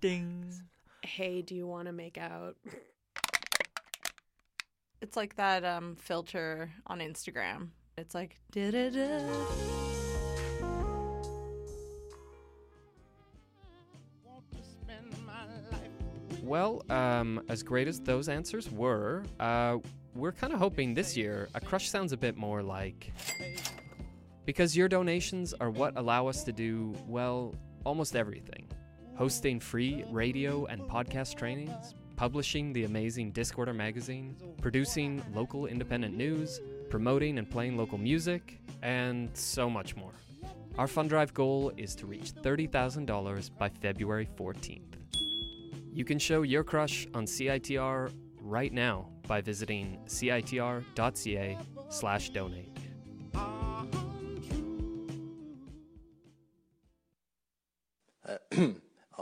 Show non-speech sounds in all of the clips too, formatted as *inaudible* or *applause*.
Ding. Hey, do you want to make out? It's like that um filter on Instagram. It's like da da da. Well, um, as great as those answers were, uh, we're kind of hoping this year a crush sounds a bit more like. Because your donations are what allow us to do, well, almost everything hosting free radio and podcast trainings, publishing the amazing Discorder magazine, producing local independent news, promoting and playing local music, and so much more. Our fund drive goal is to reach $30,000 by February 14th. You can show your crush on CITR right now by visiting citr.ca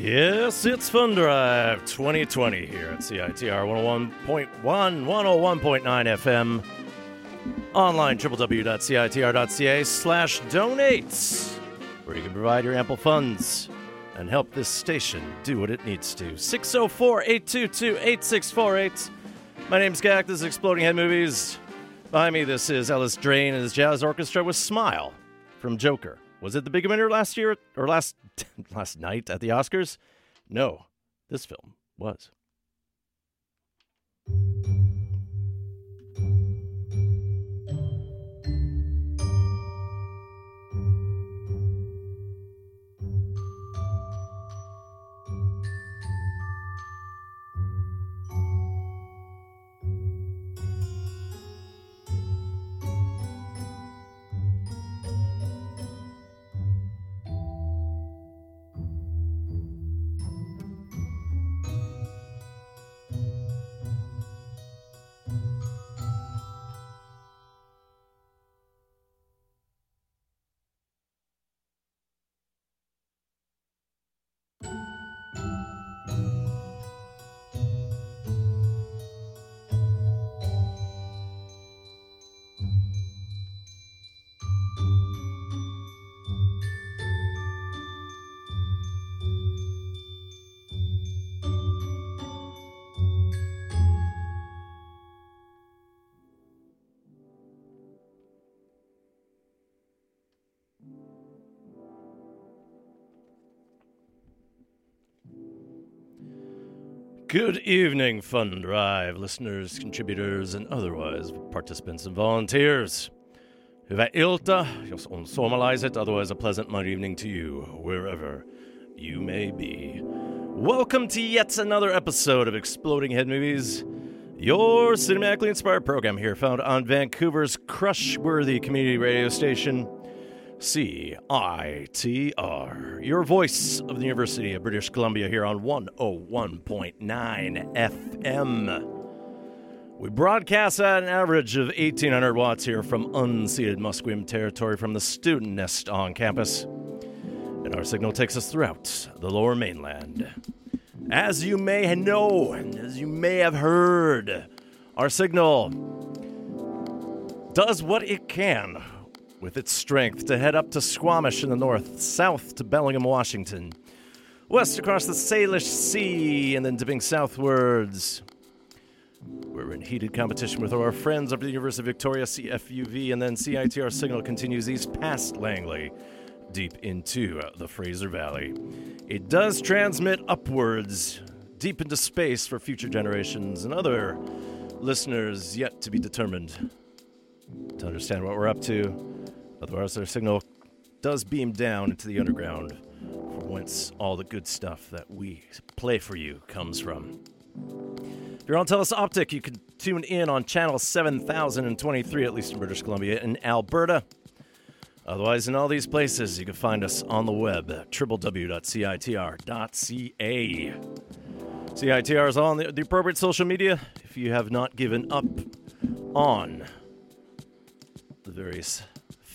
Yes, it's Fun Drive 2020 here at CITR 101.1, 101.9 FM. Online, www.citr.ca slash donates, where you can provide your ample funds and help this station do what it needs to. 604 822 8648. My name's Gak. This is Exploding Head Movies. Behind me, this is Ellis Drane and his jazz orchestra with Smile from Joker. Was it the big winner last year or last *laughs* last night at the Oscars? No, this film was. Good evening, Fun Drive listeners, contributors, and otherwise participants and volunteers. Hyvää ilta, jos on suomalaiset, otherwise a pleasant Monday evening to you, wherever you may be. Welcome to yet another episode of Exploding Head Movies, your cinematically inspired program here found on Vancouver's crush-worthy community radio station, CITR, your voice of the University of British Columbia here on 101.9 FM. We broadcast at an average of 1800 watts here from unceded Musqueam territory from the student nest on campus. And our signal takes us throughout the lower mainland. As you may know, and as you may have heard, our signal does what it can with its strength to head up to Squamish in the north, south to Bellingham, Washington, west across the Salish Sea, and then dipping southwards. We're in heated competition with our friends up at the University of Victoria, CFUV, and then CITR signal continues east past Langley, deep into uh, the Fraser Valley. It does transmit upwards, deep into space for future generations and other listeners yet to be determined to understand what we're up to. Otherwise, our signal does beam down into the underground, from whence all the good stuff that we play for you comes from. If you're on Telus Optic, you can tune in on channel 7023, at least in British Columbia, and Alberta. Otherwise, in all these places, you can find us on the web at www.citr.ca. CITR is on the, the appropriate social media if you have not given up on the various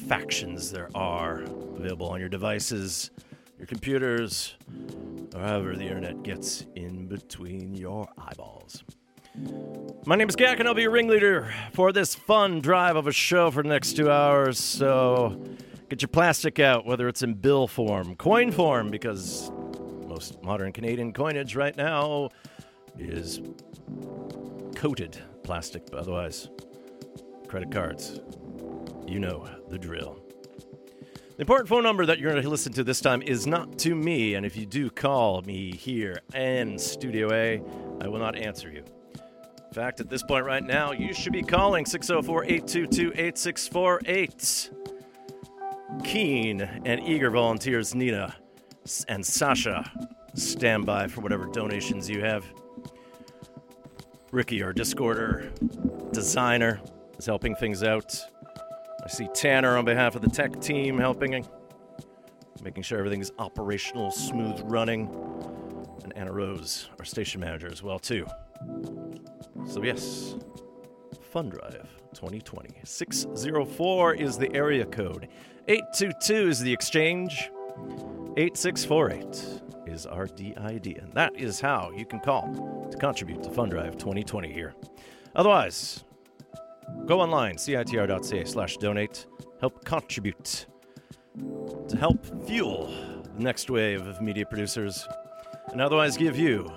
factions there are available on your devices, your computers, or however the internet gets in between your eyeballs. My name is Gak, and I'll be your ringleader for this fun drive of a show for the next two hours. So get your plastic out, whether it's in bill form, coin form, because most modern Canadian coinage right now is coated plastic, but otherwise, credit cards. You know the drill. The important phone number that you're going to listen to this time is not to me, and if you do call me here in Studio A, I will not answer you. In fact, at this point right now, you should be calling 604 822 8648. Keen and eager volunteers Nina and Sasha stand by for whatever donations you have. Ricky, our Discorder designer, is helping things out. I see Tanner on behalf of the tech team helping, making sure everything's operational, smooth running. And Anna Rose, our station manager, as well too. So yes, Fun Drive 2020. 604 is the area code. 822 is the exchange. 8648 is our DID. And that is how you can call to contribute to Fun Drive 2020 here. Otherwise, go online, citr.ca slash donate. Help contribute to help fuel the next wave of media producers and otherwise give you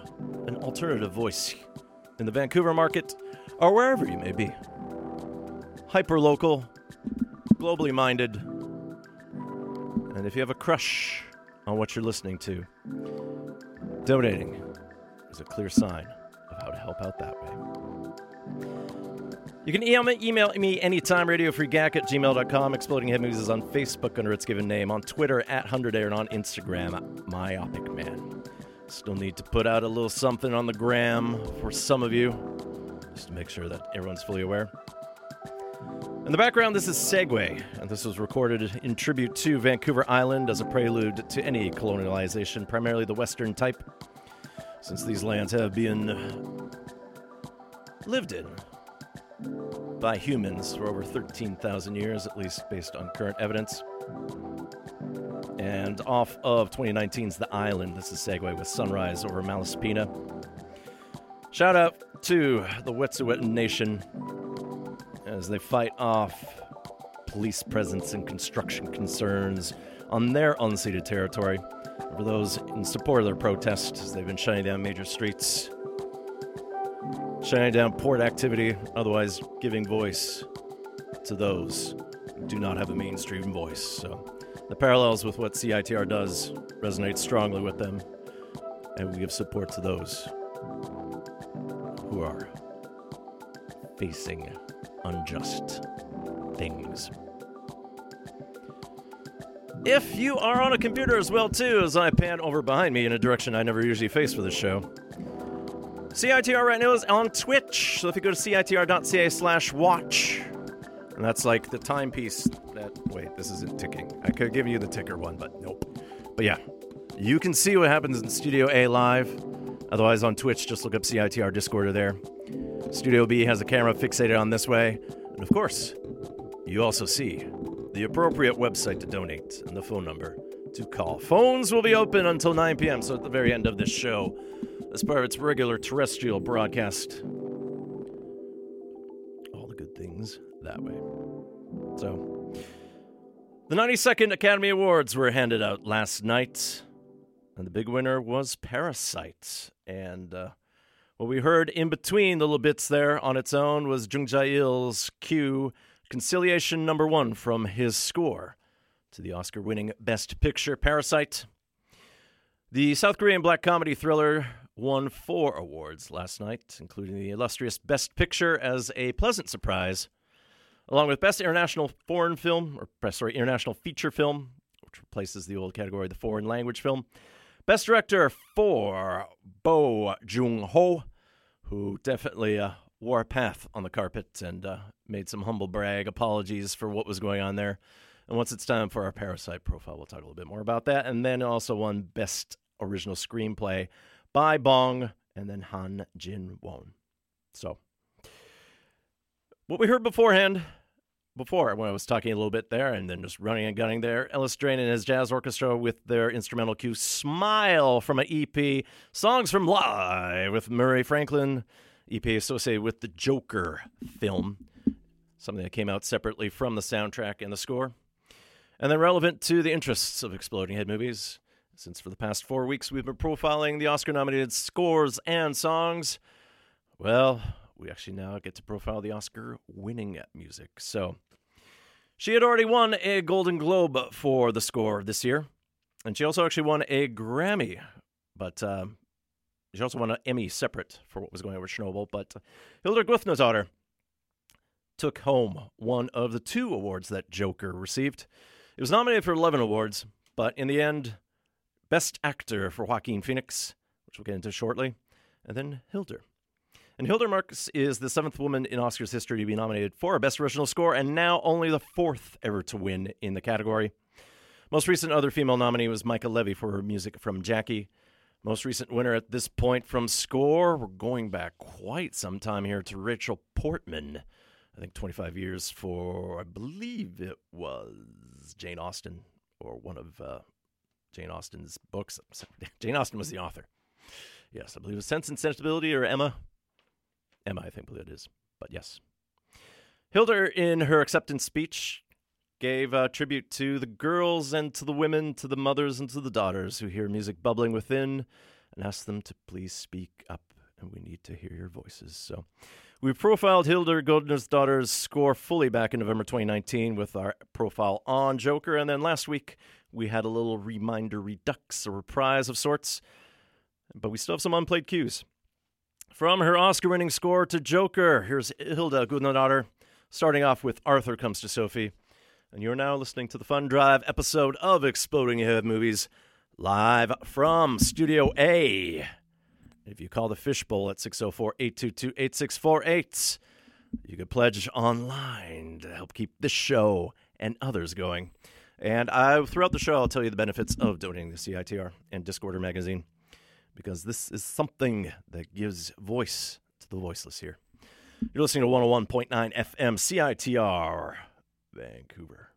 an alternative voice in the Vancouver market or wherever you may be. Hyper local, globally minded, and if you have a crush on what you're listening to, donating is a clear sign of how to help out that way. You can email me, anytime, radiofreegak at gmail.com. Exploding Head Movies is on Facebook under its given name, on Twitter at 100 Air, and on Instagram, Myopic Man. Still need to put out a little something on the gram for some of you, just to make sure that everyone's fully aware. In the background, this is Segue, and this was recorded in tribute to Vancouver Island as a prelude to any colonialization, primarily the Western type, since these lands have been lived in by humans for over 13,000 years, at least based on current evidence. And off of 2019's The Island, this is Segue with Sunrise over Malaspina. Shout out to the Wet'suwet'en Nation as they fight off police presence and construction concerns on their unceded territory. For those in support of their protest, as they've been shutting down major streets, shutting down port activity, otherwise giving voice to those who do not have a mainstream voice. So the parallels with what CITR does resonate strongly with them, and we give support to those who are facing unjust things. If you are on a computer as well too, as I pan over behind me in a direction I never usually face for this show, CITR right now is on Twitch. So if you go to citr.ca slash watch, and that's like the timepiece that, wait, this isn't ticking. I could give you the ticker one, but nope. But yeah, you can see what happens in Studio A live. Otherwise, on Twitch, just look up CITR Discorder there. Studio B has a camera fixated on this way. And of course, you also see the appropriate website to donate and the phone number to call. Phones will be open until 9 p.m., so at the very end of this show, as part of its regular terrestrial broadcast, all the good things that way. So, the 92nd Academy Awards were handed out last night, and the big winner was Parasite. And uh, what we heard in between the little bits there on its own was Jung Jae-il's cue, Conciliation Number One from his score to the Oscar-winning Best Picture, Parasite. The South Korean black comedy thriller won four awards last night, including the illustrious Best Picture as a pleasant surprise, along with Best International Foreign Film, or sorry, International Feature Film, which replaces the old category, the foreign language film. Best Director for Bong Joon Ho, who definitely uh, wore a path on the carpet and uh, made some humble brag apologies for what was going on there. And once it's time for our Parasite profile, we'll talk a little bit more about that. And then also won Best Original Screenplay by Bong and then Han Jin Won. So, what we heard beforehand, before when I was talking a little bit there and then just running and gunning there, Ellis Drane and his jazz orchestra with their instrumental cue Smile from an EP, songs from Live with Murray Franklin, EP associated with the Joker film, something that came out separately from the soundtrack and the score. And then relevant to the interests of Exploding Head movies, since for the past four weeks we've been profiling the Oscar nominated scores and songs, well, we actually now get to profile the Oscar winning music. So, she had already won a Golden Globe for the score this year, and she also actually won a Grammy, but uh, she also won an Emmy separate for what was going on with Chernobyl. But Hildur Guðnadóttir took home one of the two awards that Joker received. It was nominated for 11 awards, but in the end, Best Actor for Joaquin Phoenix, which we'll get into shortly, and then Hildur. And Hildur Marks is the seventh woman in Oscars history to be nominated for a Best Original Score, and now only the fourth ever to win in the category. Most recent other female nominee was Mica Levi for her music from Jackie. Most recent winner at this point from Score, we're going back quite some time here to Rachel Portman. I think 25 years for, I believe it was Jane Austen or one of uh, Jane Austen's books. *laughs* Jane Austen was the author. Yes, I believe it was Sense and Sensibility or Emma. Emma, I think believe it is. But yes. Hildur, in her acceptance speech, gave uh, tribute to the girls and to the women, to the mothers and to the daughters who hear music bubbling within, and asked them to please speak up, and we need to hear your voices. So we profiled Hildur Guðnadóttir's score fully back in November 2019 with our profile on Joker, and then last week we had a little reminder redux, a reprise of sorts, but we still have some unplayed cues. From her Oscar winning score to Joker, here's Hildur Guðnadóttir, starting off with Arthur Comes to Sophie. And you're now listening to the Fun Drive episode of Exploding Head Movies, live from Studio A. If you call the Fishbowl at 604 822 8648, you could pledge online to help keep this show and others going. And I, throughout the show, I'll tell you the benefits of donating to CITR and Discorder magazine because this is something that gives voice to the voiceless here. You're listening to 101.9 FM CITR, Vancouver.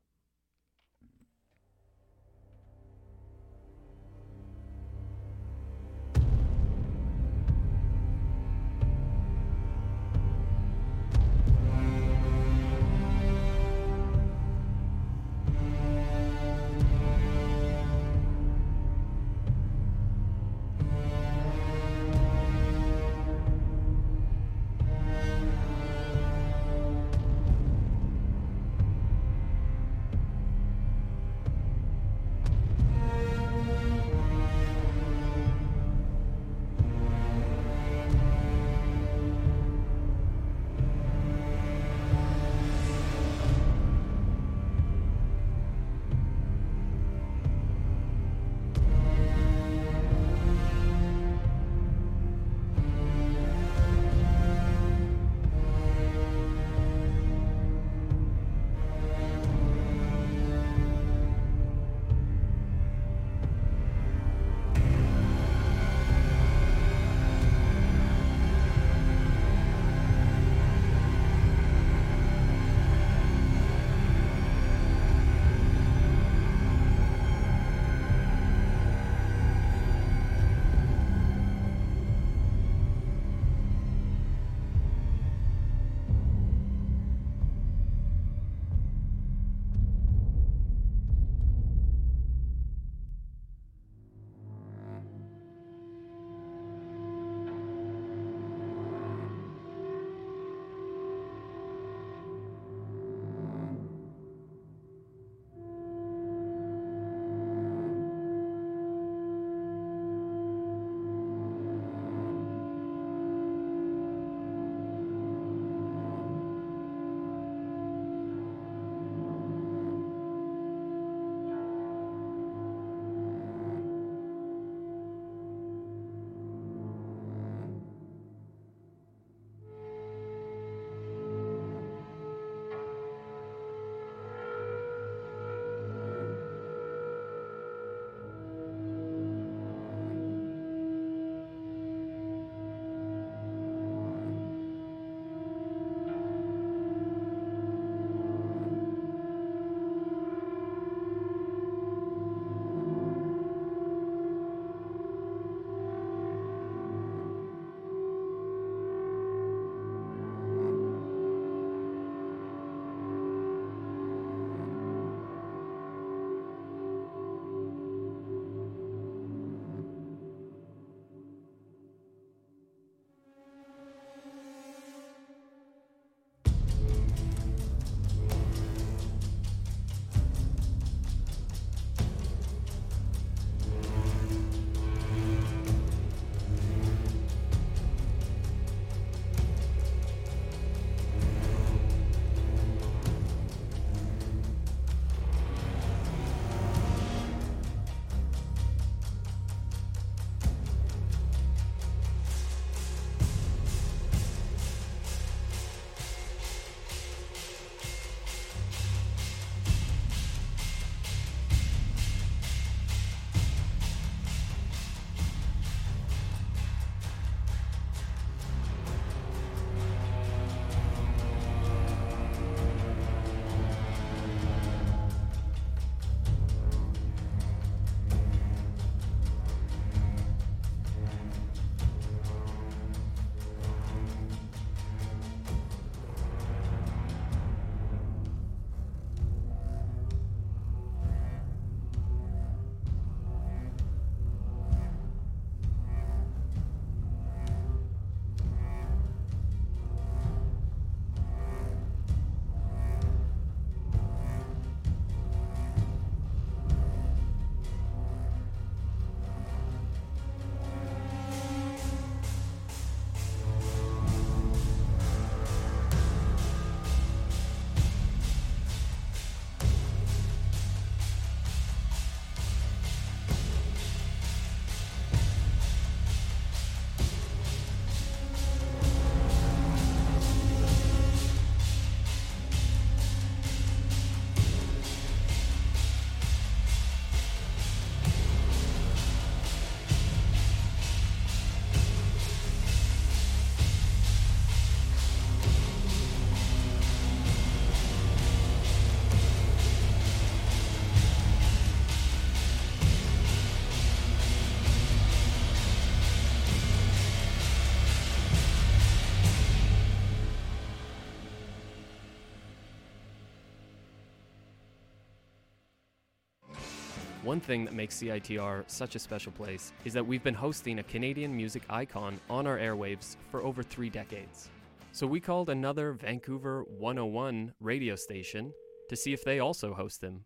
One thing that makes CITR such a special place is that we've been hosting a Canadian music icon on our airwaves for over three decades. So we called another Vancouver 101 radio station to see if they also host him.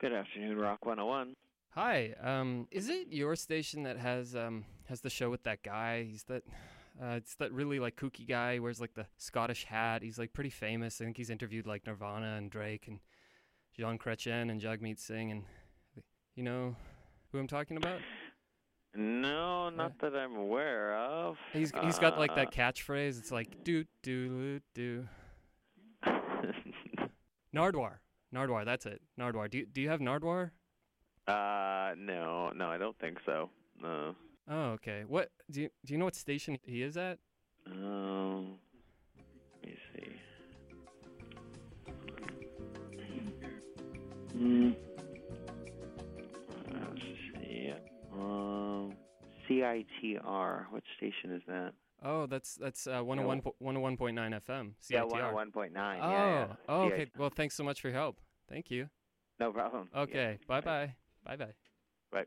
Good afternoon, Rock 101. Hi, um, is it your station that has um has the show with that guy? He's that uh, it's that really like kooky guy. Wears like the Scottish hat. He's like pretty famous. I think he's interviewed like Nirvana and Drake and Jean Chrétien and Jagmeet Singh and you know who I'm talking about? No, not that I'm aware of. He's he's got like Uh, that catchphrase. It's like do do do. *laughs* Nardwuar, Nardwuar. That's it. Nardwuar. Do you, do you have Nardwuar? uh, no, no, I don't think so. No. Oh, okay. What do you do you know what station he is at? Um, let Hmm. Let's see. Um, CITR. What station is that? Oh, that's that's uh, 101 po- 101.9 FM. CITR. Yeah, 101.9. Oh, yeah, yeah. oh, CITR. okay. Well, thanks so much for your help. Thank you. No problem. Yeah. Okay. Bye bye. Bye bye. Bye.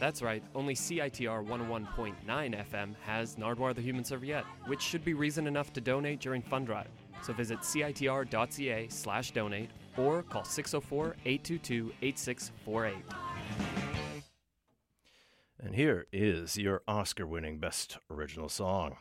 That's right. Only CITR 101.9 FM has Nardwuar the Human Serviette, which should be reason enough to donate during fund drive. So visit citr.ca slash donate or call 604-822-8648. And here is your Oscar winning Best Original Song.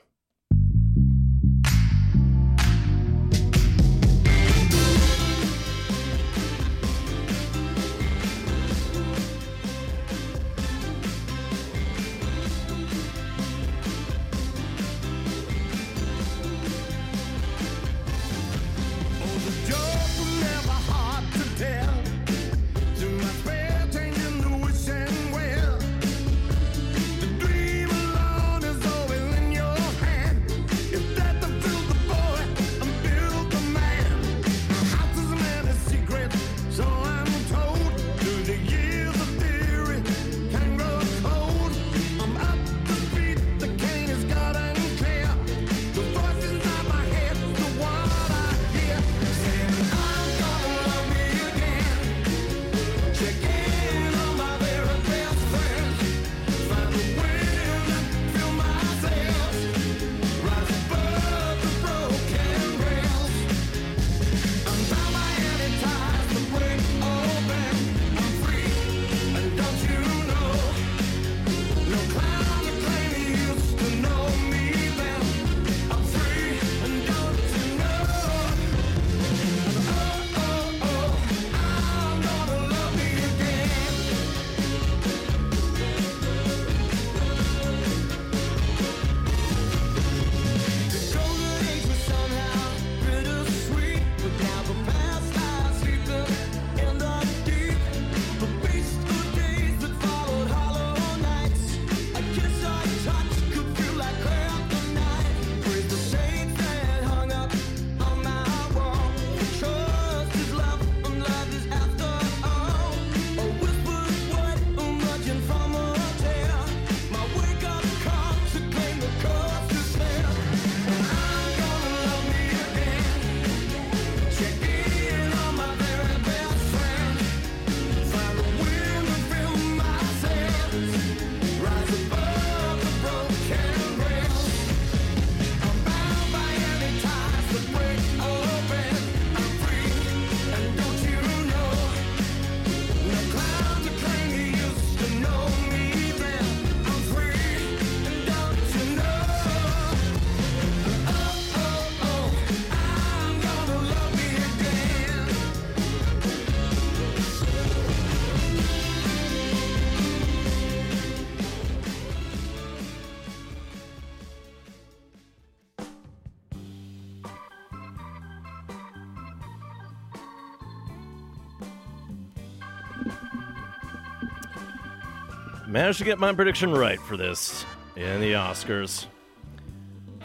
I managed to get my prediction right for this in the Oscars.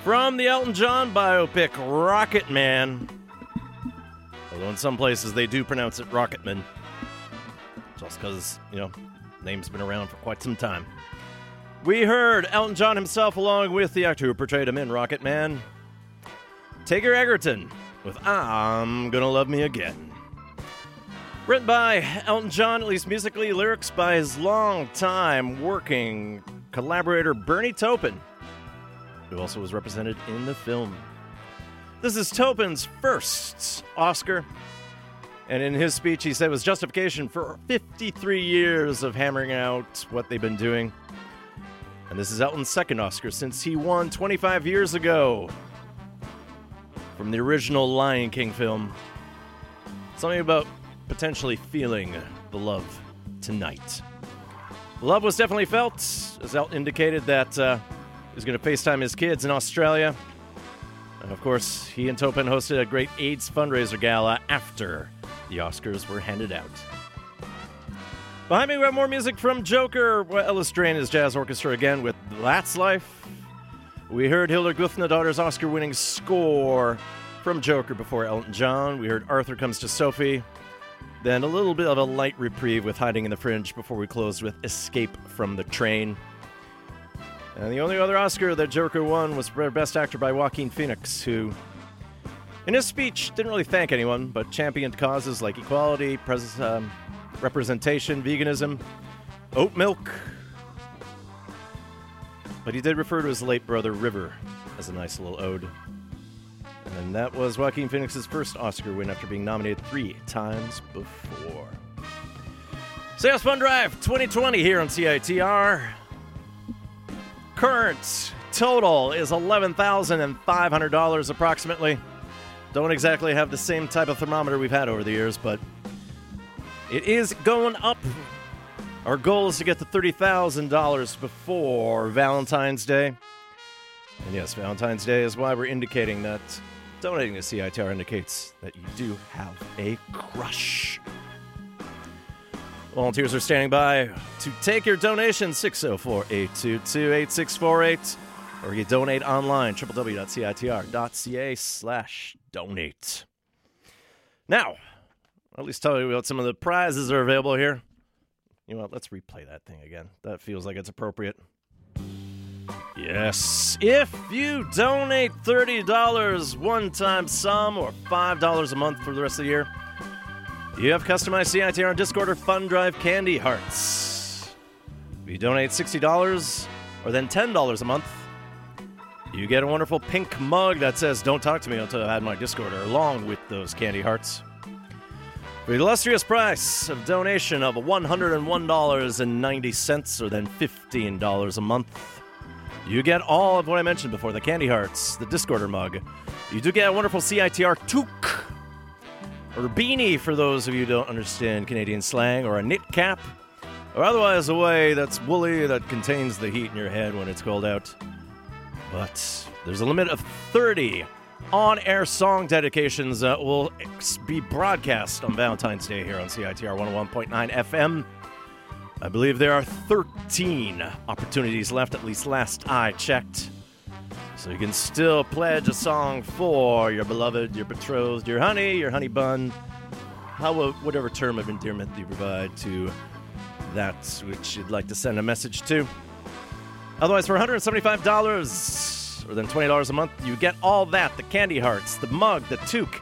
From the Elton John biopic Rocket Man. Although in some places they do pronounce it Rocketman. Just because, you know, name's been around for quite some time. We heard Elton John himself along with the actor who portrayed him in Rocket Man, Taron Egerton. with I'm Gonna Love Me Again. Written by Elton John, at least musically, lyrics by his long-time working collaborator Bernie Taupin, who also was represented in the film. This is Taupin's first Oscar, and in his speech, he said it was justification for 53 years of hammering out what they've been doing. And this is Elton's second Oscar since he won 25 years ago from the original Lion King film. Something about potentially feeling the love tonight. The love was definitely felt, as Elton indicated that uh, he was going to FaceTime his kids in Australia. And of course, he and Taupin hosted a great AIDS fundraiser gala after the Oscars were handed out. Behind me, we have more music from Joker. Well, Ellis Drane is jazz orchestra again with That's Life. We heard Hildur Guðnadóttir's Oscar winning score from Joker before Elton John. We heard Arthur Comes to Sophie. Then a little bit of a light reprieve with Hiding in the Fridge before we close with Escape from the Train. And the only other Oscar that Joker won was for Best Actor by Joaquin Phoenix, who, in his speech, didn't really thank anyone, but championed causes like equality, pres- um, representation, veganism, oat milk. But he did refer to his late brother River as a nice little ode. And that was Joaquin Phoenix's first Oscar win after being nominated three times before. Sales Fund Drive 2020 here on CITR. Current total is $11,500 approximately. Don't exactly have the same type of thermometer we've had over the years, but it is going up. Our goal is to get to $30,000 before Valentine's Day. And yes, Valentine's Day is why we're indicating that donating to CITR indicates that you do have a crush. Volunteers are standing by to take your donation 604 822 8648 or you donate online www.citr.ca slash donate. Now, at least tell you what some of the prizes are available here. You know what? Let's replay that thing again. That feels like it's appropriate. Yes. If you donate $30 one time sum or $5 a month for the rest of the year, you have customized CITR on Discord or Fun Drive candy hearts. If you donate $60 or then $10 a month, you get a wonderful pink mug that says, Don't talk to me until I've had my Discord, along with those candy hearts. For the illustrious price of donation of $101.90 or then $15 a month, you get all of what I mentioned before the candy hearts, the Discorder mug. You do get a wonderful CITR toque or beanie for those of you who don't understand Canadian slang, or a knit cap, or otherwise a way that's woolly that contains the heat in your head when it's cold out. But there's a limit of 30 on air song dedications that will be broadcast on Valentine's Day here on CITR 101.9 FM. I believe there are 13 opportunities left, at least last I checked. So you can still pledge a song for your beloved, your betrothed, your honey, your honey bun, how uh, whatever term of endearment you provide to that which you'd like to send a message to. Otherwise, for $175 or then $20 a month, you get all that the candy hearts, the mug, the toque,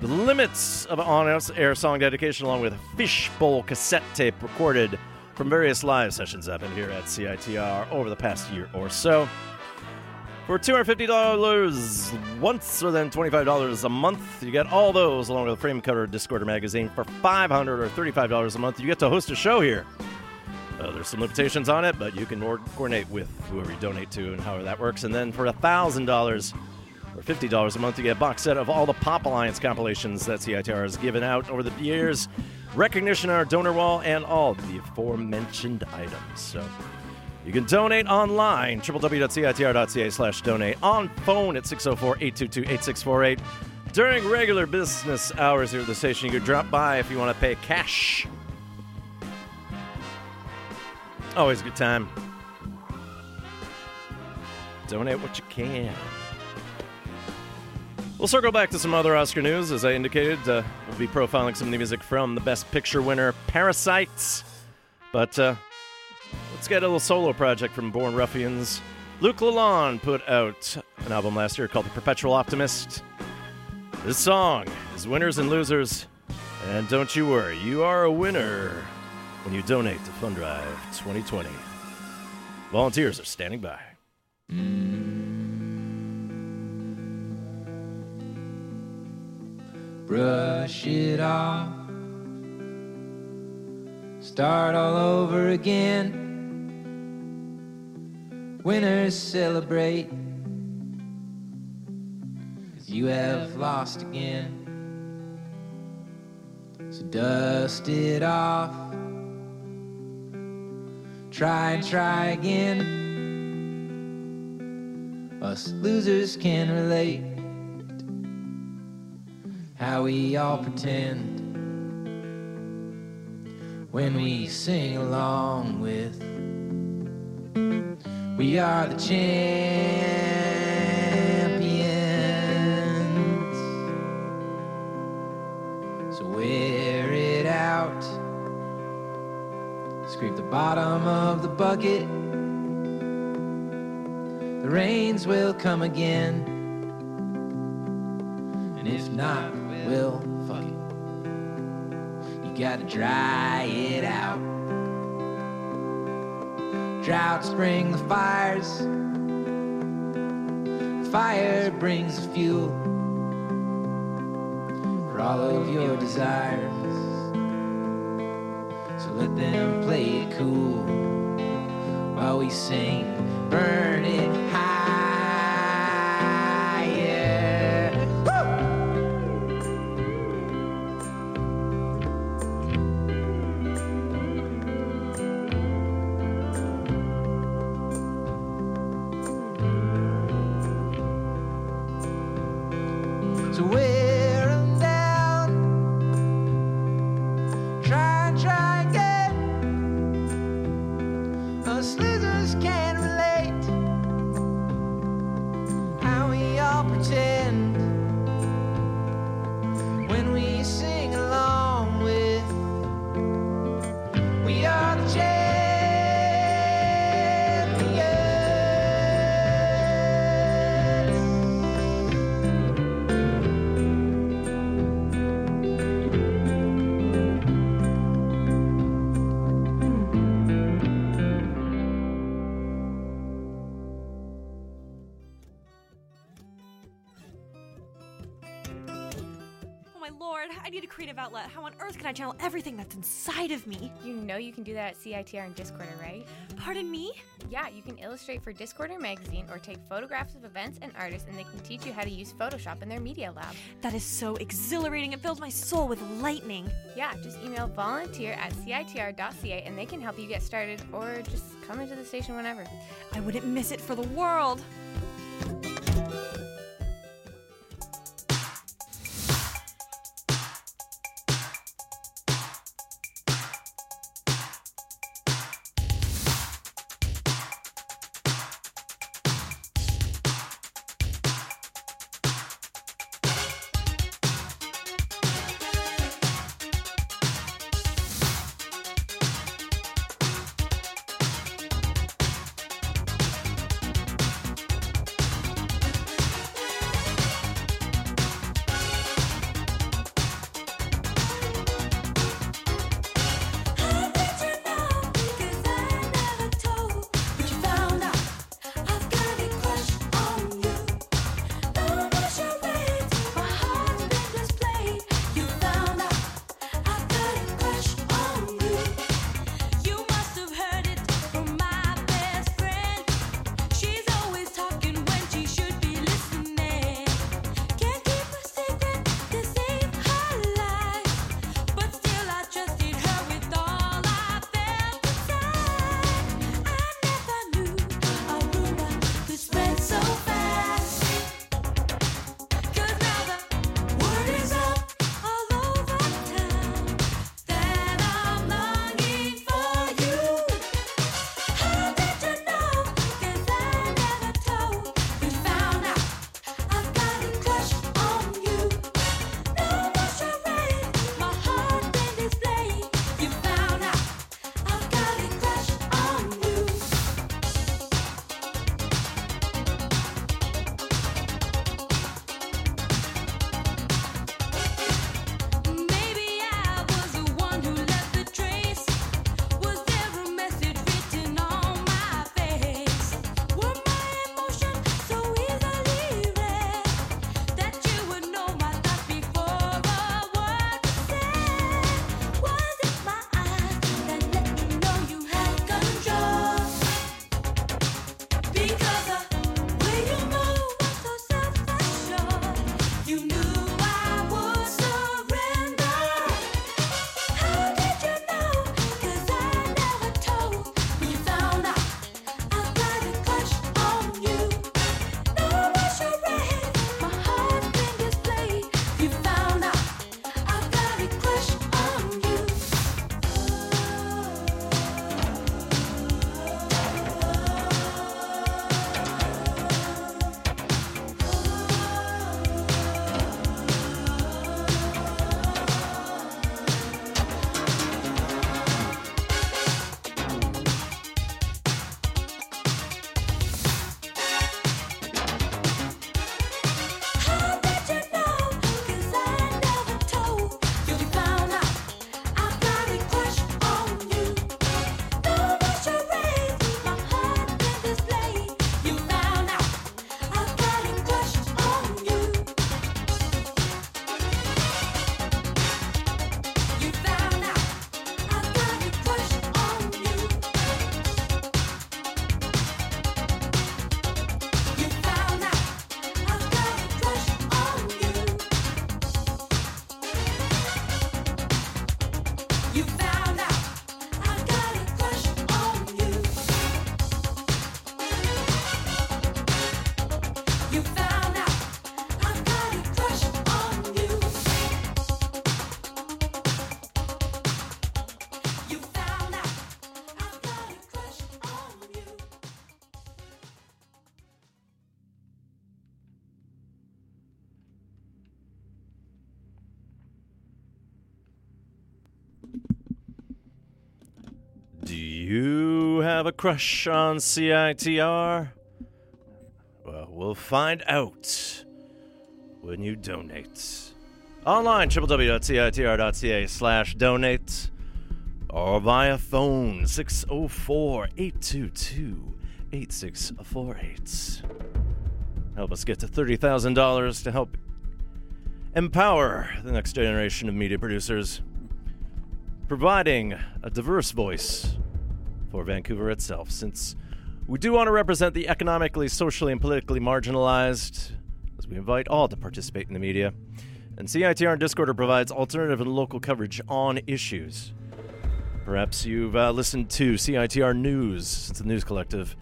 the limits of on air song dedication, along with a fishbowl cassette tape recorded from various live sessions I've been here at CITR over the past year or so. For $250 once or then $25 a month, you get all those along with a frame cover Discorder magazine. For $500 or $35 a month, you get to host a show here. Uh, there's some limitations on it, but you can or- coordinate with whoever you donate to and however that works. And then for $1,000 or $50 a month, you get a box set of all the Pop Alliance compilations that CITR has given out over the years, recognition on our donor wall, and all the aforementioned items. So you can donate online, www.citr.ca slash donate, on phone at 604-822-8648. During regular business hours here at the station, you can drop by if you want to pay cash. Always a good time. Donate what you can. We'll circle back to some other Oscar news. As I indicated, uh, we'll be profiling some of the music from the Best Picture winner, Parasites. But uh, let's get a little solo project from Born Ruffians. Luke Lalonde put out an album last year called The Perpetual Optimist. This song is Winners and Losers. And don't you worry, you are a winner when you donate to Fund Drive 2020. Volunteers are standing by. Brush it off. Start all over again. Winners celebrate. you have lost again. So dust it off. Try and try again. Us losers can relate how we all pretend when we sing along with we are the champions. So wear it out. Scrape the bottom of the bucket. The rains will come again. And if not, well, fuck it. You gotta dry it out. Droughts bring the fires. Fire brings the fuel for all of your desires. So let them play it cool while we sing, burn it higher. My lord, I need a creative outlet. How on earth can I channel everything that's inside of me? You know you can do that at CITR and Discorder, right? Pardon me? Yeah, you can illustrate for Discorder magazine or take photographs of events and artists, and they can teach you how to use Photoshop in their media lab. That is so exhilarating. It fills my soul with lightning. Yeah, just email volunteer at CITR.ca and they can help you get started or just come into the station whenever. I wouldn't miss it for the world. Have a crush on CITR? Well, we'll find out when you donate. Online, www.citr.ca slash donate, or via phone, 604 822 8648. Help us get to $30,000 to help empower the next generation of media producers, providing a diverse voice for Vancouver itself, since we do want to represent the economically, socially, and politically marginalized, as we invite all to participate in the media. And CITR and Discorder provides alternative and local coverage on issues. Perhaps you've uh, listened to CITR News. It's a news collective.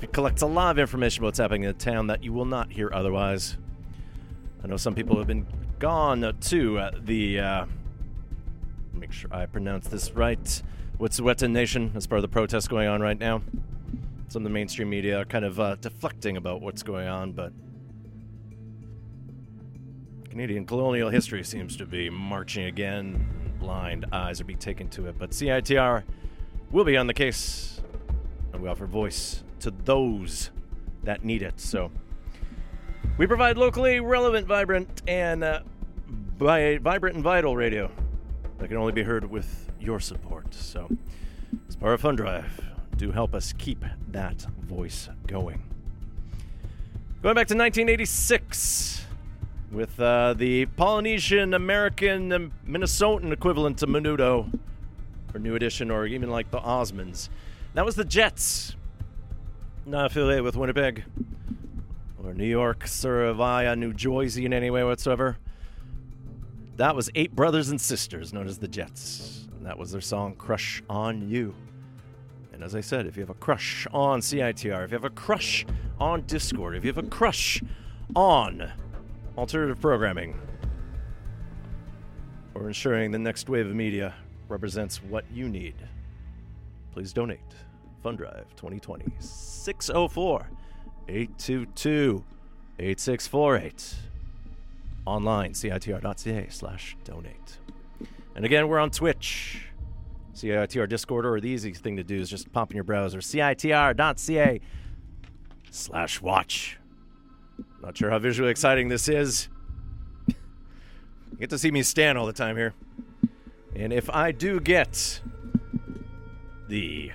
It collects a lot of information about what's happening in the town that you will not hear otherwise. I know some people have been gone to uh, the. Uh, make sure I pronounce this right. Wet'suwet'en Nation as part of the protests going on right now. Some of the mainstream media are kind of uh, deflecting about what's going on, but Canadian colonial history seems to be marching again. Blind eyes are being taken to it, but CITR will be on the case, and we offer voice to those that need it. So we provide locally relevant, vibrant, and uh, vi- vibrant and vital radio that can only be heard with your support. So, of Fund Drive, do help us keep that voice going. Going back to 1986 with uh, the Polynesian American um, Minnesotan equivalent to Menudo, or New Edition, or even like the Osmonds. That was the Jets, not affiliated with Winnipeg or New York, Surabaya, New Jersey in any way whatsoever. That was eight brothers and sisters known as the Jets. And that was their song Crush on You. And as I said, if you have a crush on CITR, if you have a crush on Discord, if you have a crush on alternative programming, or ensuring the next wave of media represents what you need, please donate. Fund Drive 2020 604 822 8648. Online, citr.ca slash donate. And again, we're on Twitch. CITR Discord, or the easy thing to do is just pop in your browser, citr.ca slash watch. Not sure how visually exciting this is. you get to see me stand all the time here. And if I do get the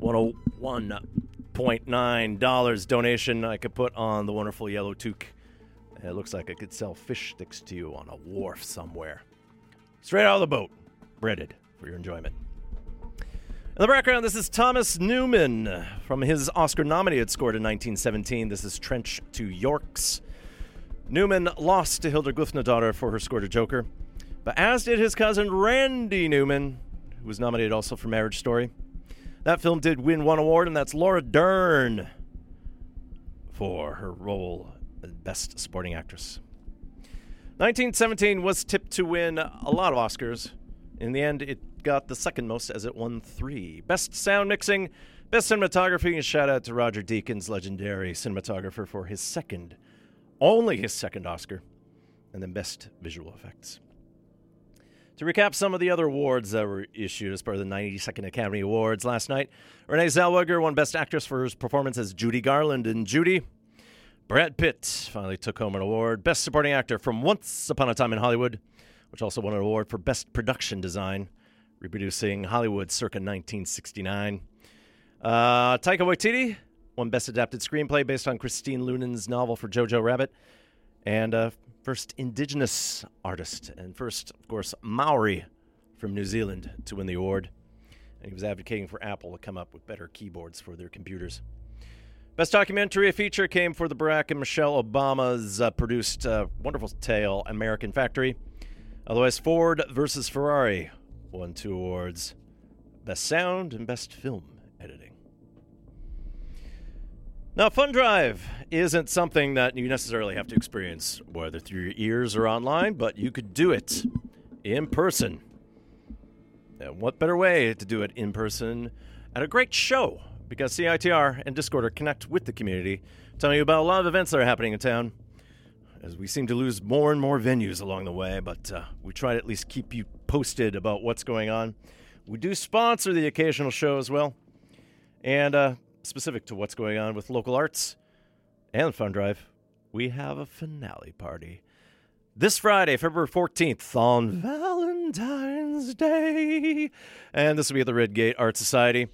101.9 donation I could put on the wonderful yellow toque. It looks like I could sell fish sticks to you on a wharf somewhere. Straight out of the boat, breaded for your enjoyment. In the background, this is Thomas Newman from his Oscar nominated score in 1917. This is Trench to Yorks. Newman lost to Hildur Guðnadóttir for her score to Joker, but as did his cousin Randy Newman, who was nominated also for Marriage Story. That film did win one award, and that's Laura Dern for her role as Best Supporting Actress. 1917 was tipped to win a lot of Oscars. In the end, it got the second most as it won three. Best Sound Mixing, Best Cinematography, and shout out to Roger Deakins, legendary cinematographer, for his second, only his second Oscar, and then Best Visual Effects. To recap some of the other awards that were issued as part of the 92nd Academy Awards last night, Renee Zellweger won Best Actress for her performance as Judy Garland in Judy. Brad Pitt finally took home an award, Best Supporting Actor from Once Upon a Time in Hollywood, which also won an award for Best Production Design, reproducing Hollywood circa 1969. Uh, Taika Waititi won Best Adapted Screenplay based on Christine Leunens' novel for Jojo Rabbit, and uh, first Indigenous artist, and first, of course, Maori from New Zealand to win the award. And he was advocating for Apple to come up with better keyboards for their computers. Best documentary feature came for the Barack and Michelle Obama's uh, produced uh, wonderful tale, American Factory. Otherwise, Ford versus Ferrari won two awards Best Sound and Best Film Editing. Now, Fun Drive isn't something that you necessarily have to experience, whether through your ears or online, but you could do it in person. And what better way to do it in person at a great show? Because CITR and Discorder connect with the community, telling you about a lot of events that are happening in town. As we seem to lose more and more venues along the way, but uh, we try to at least keep you posted about what's going on. We do sponsor the occasional show as well. And uh, specific to what's going on with local arts and Fun Drive, we have a finale party. This Friday, February 14th, on Valentine's Day. And this will be at the Redgate Art Society.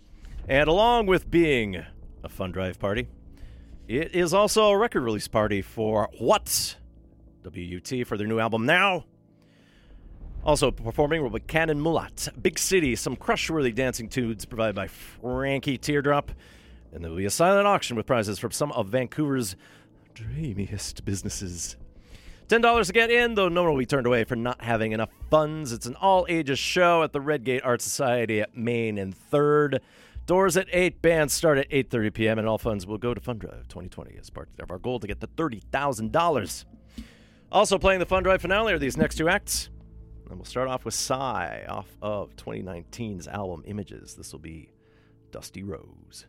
And along with being a Fun Drive party, it is also a record release party for What? WUT for their new album Now. Also performing will be Cannon Mulat, Big City, some crush-worthy dancing tunes provided by Frankie Teardrop, and there will be a silent auction with prizes from some of Vancouver's dreamiest businesses. Ten dollars to get in, though no one will be turned away for not having enough funds. It's an all-ages show at the Redgate Art Society at Main and Third. Doors at eight. Bands start at 8:30 p.m. and all funds will go to Fund Drive 2020 as part of our goal to get to thirty thousand dollars. Also playing the Fun Drive finale are these next two acts. And we'll start off with Sigh off of 2019's album Images. This will be Dusty Rose.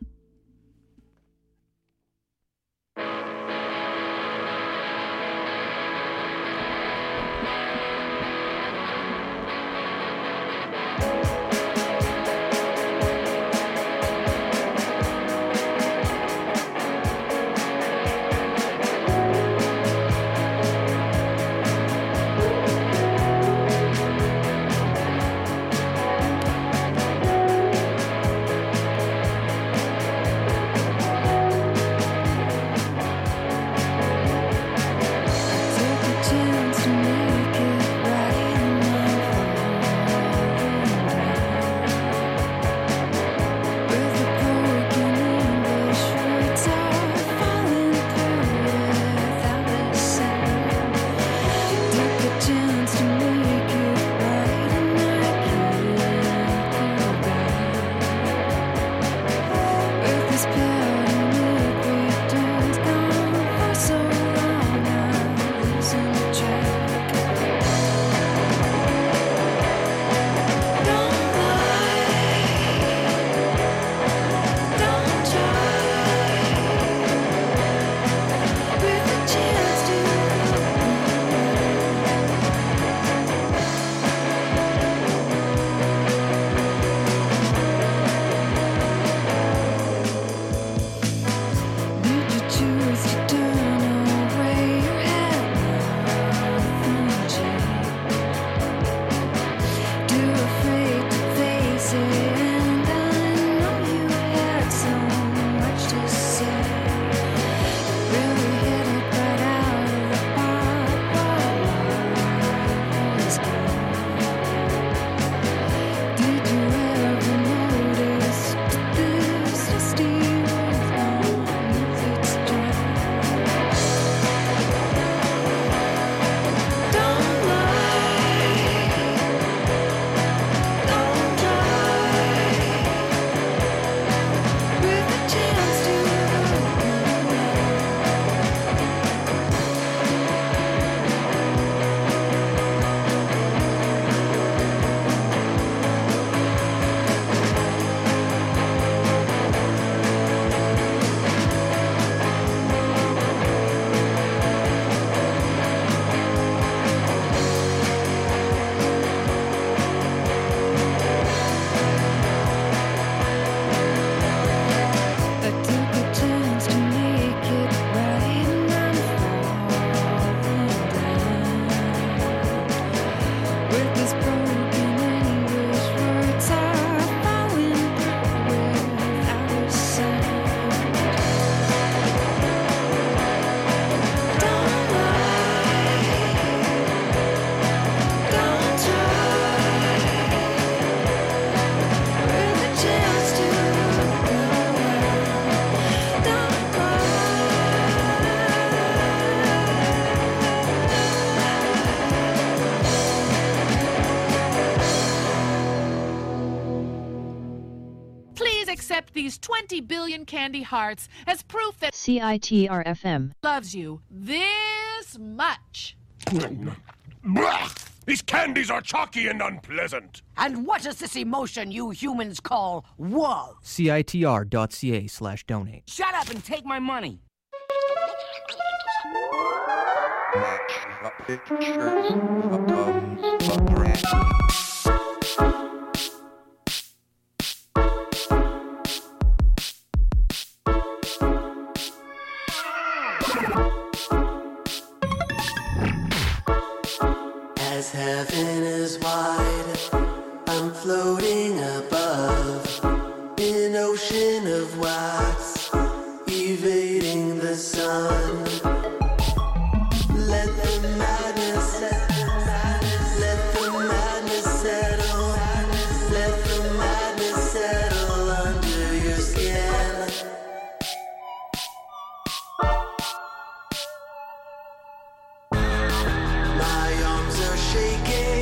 20 billion candy hearts as proof that CITR FM. loves you this much. Blah! *laughs* These candies are chalky and unpleasant. And what is this emotion you humans call whoa? CITR.ca slash donate. Shut up and take my money. ocean shaking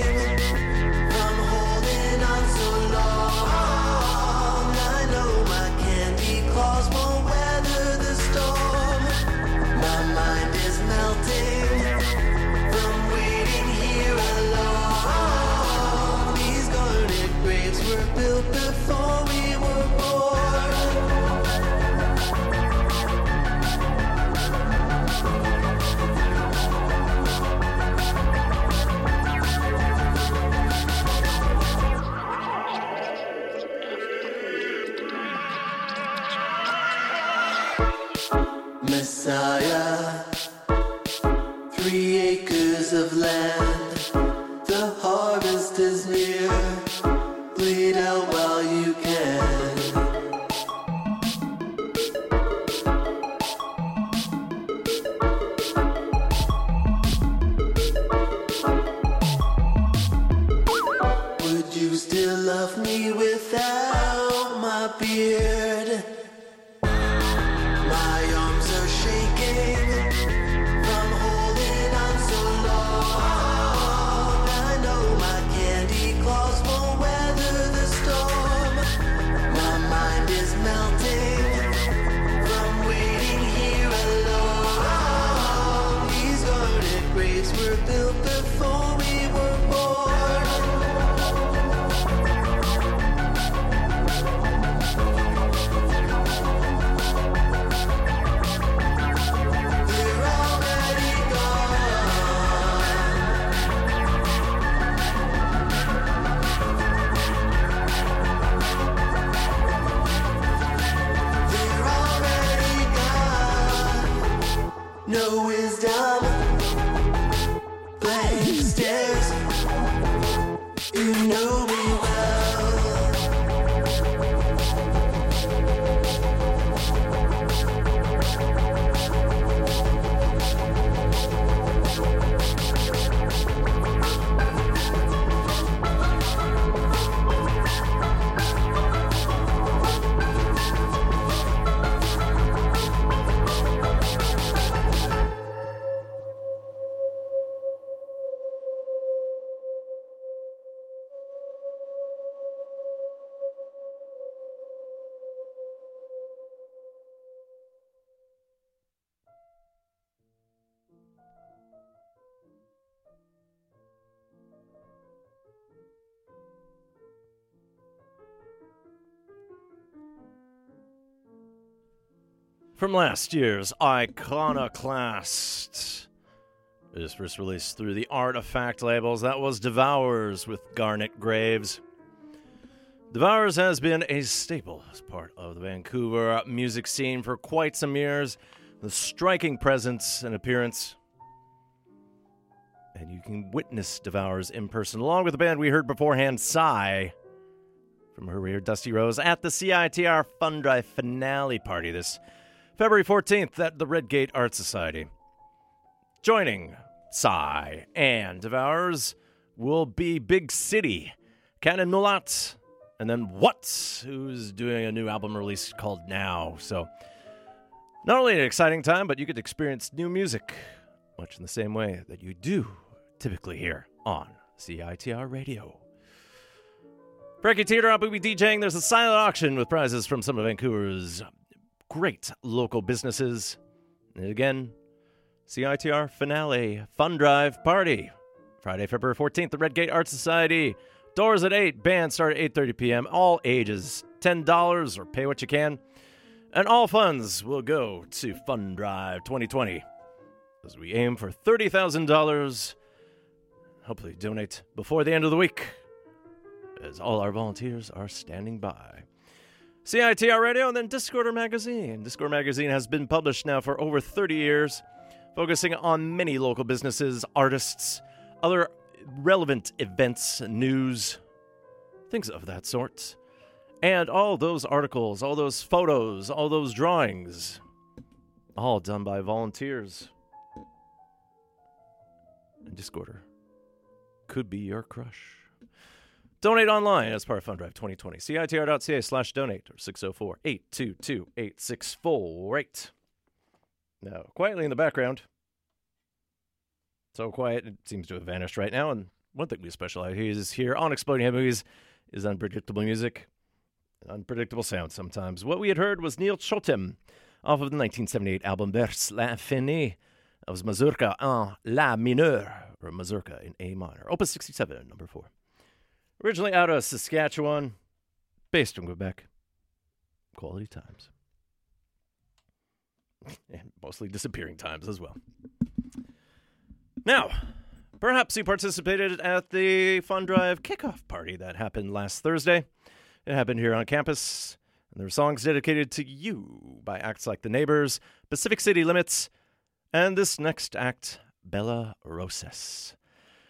last year's Iconoclast. It is first released through the Artoffact labels. That was Devours with Garnet Graves. Devours has been a staple as part of the Vancouver music scene for quite some years, The striking presence and appearance. And you can witness Devours in person, along with the band we heard beforehand, Sigh from her rear Dusty Rose, at the CITR Fun Drive finale party this February 14th at the Redgate Art Society. Joining Sigh and Devours will be Big City, Canon Mulat, and then What, who's doing a new album release called Now. So, not only an exciting time, but you get to experience new music, much in the same way that you do typically here on CITR Radio. Frankie Teardrop will be DJing. There's a silent auction with prizes from some of Vancouver's great local businesses. And again, CITR finale fun drive party. Friday, February 14th, the Redgate Art Society. Doors at 8, band start at 8.30 p.m. All ages, $10 or pay what you can. And all funds will go to Fun Drive 2020 as we aim for $30,000. Hopefully donate before the end of the week as all our volunteers are standing by. CITR Radio and then Discorder Magazine. Discord Magazine has been published now for over 30 years, focusing on many local businesses, artists, other relevant events, news, things of that sort. And all those articles, all those photos, all those drawings, all done by volunteers. And Discorder could be your crush. Donate online as part of Fund Drive 2020. CITR.ca slash donate or 604 822 8648. Now, quietly in the background, so quiet it seems to have vanished right now. And one thing we specialize is here on Exploding Head Movies is unpredictable music, unpredictable sound sometimes. What we had heard was Neil Chotem off of the 1978 album Vers l'Infini. Was Mazurka en La mineur, or Mazurka in A minor. Opus 67, number 4. Originally out of Saskatchewan, based in Quebec. Quality times. *laughs* and mostly disappearing times as well. Now, perhaps you participated at the Fun Drive kickoff party that happened last Thursday. It happened here on campus, and there were songs dedicated to you by acts like The Neighbors, Pacific City Limits, and this next act, Bella Roces.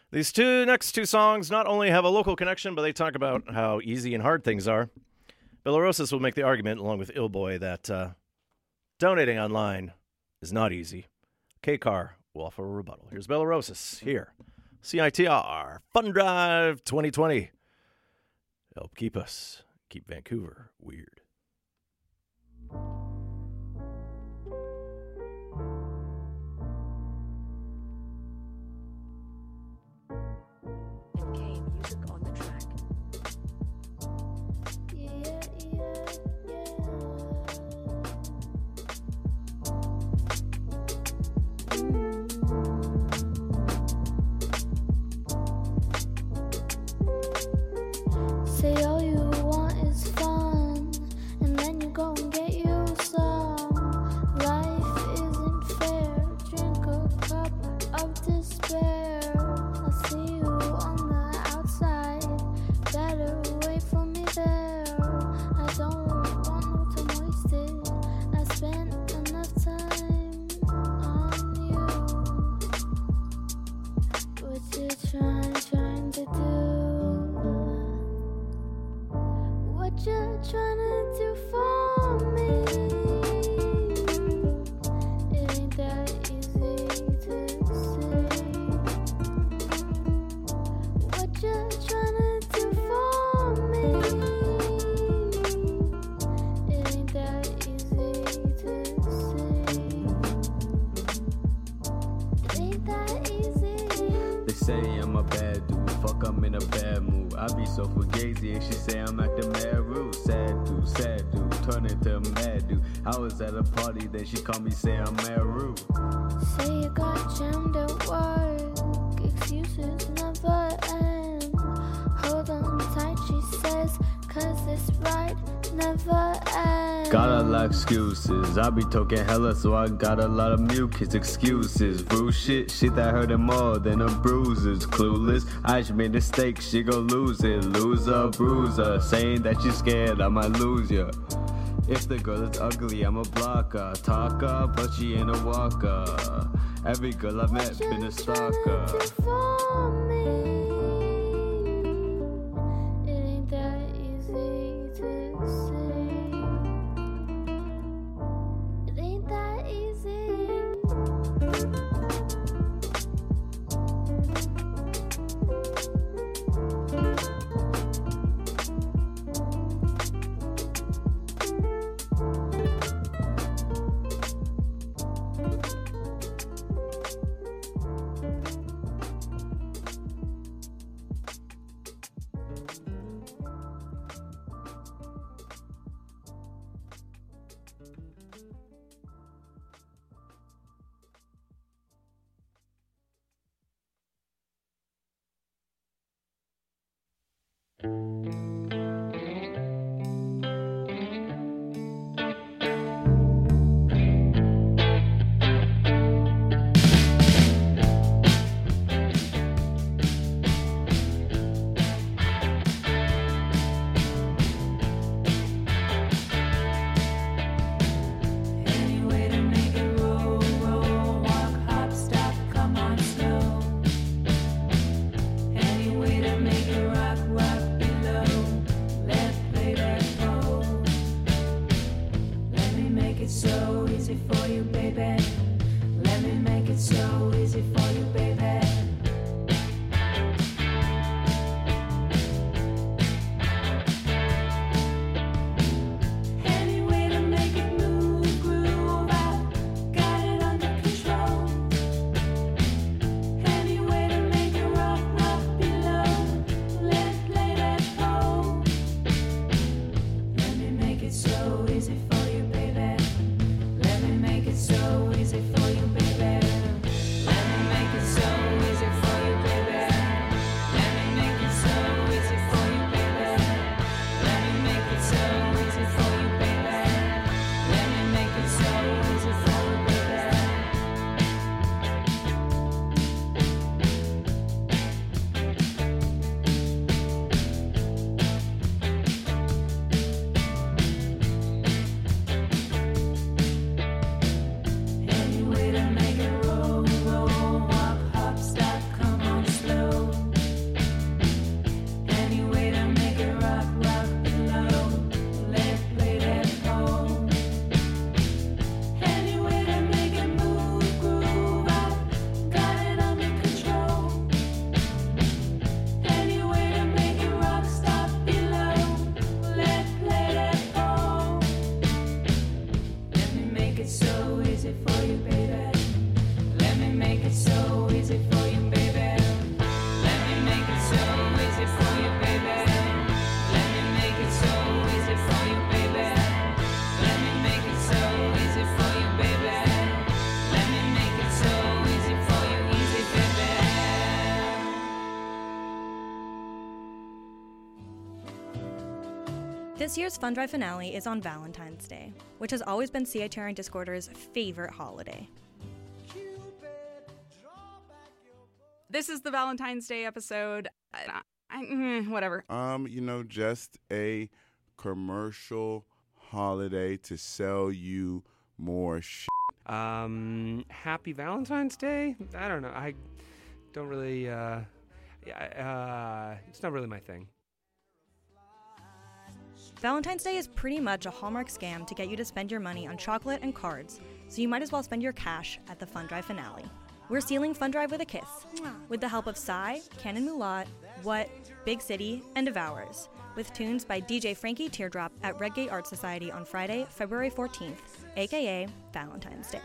These two next two songs not only have a local connection, but they talk about how easy and hard things are. Bella Roces will make the argument, along with Ill Boy, that uh, donating online is not easy. KCAR will offer a rebuttal. Here's Bella Roces here. CITR Fun Drive 2020. Help keep us, keep Vancouver weird. I was at a party, then she called me say I'm mad rude. Say you got jammed at work. Excuses never end. Hold on tight, she says, cause this ride never ends. Got a lot of excuses. I be talking hella, so I got a lot of mucus excuses. Rude shit, shit that hurt him more than a bruises. Clueless, I just made a mistake, she gon' lose it. Loser, bruiser, saying that she's scared I might lose ya. If the girl is ugly, I'm a blocker. Talker, but she ain't a walker. Every girl I've met been a stalker. This year's Fund Drive finale is on Valentine's Day, which has always been CITR and Discorder's favorite holiday. This is the Valentine's Day episode. I, I, mm, whatever. Um, you know, just a commercial holiday to sell you more shit. Um, happy Valentine's Day? I don't know. I don't really, uh, yeah, uh, it's not really my thing. Valentine's Day is pretty much a Hallmark scam to get you to spend your money on chocolate and cards, so you might as well spend your cash at the Fund Drive finale. We're sealing Fund Drive with a kiss, with the help of Sigh, Canon Mulat, What, Big City, and Devours, with tunes by DJ Frankie Teardrop at Redgate Art Society on Friday, February 14th, aka Valentine's Day.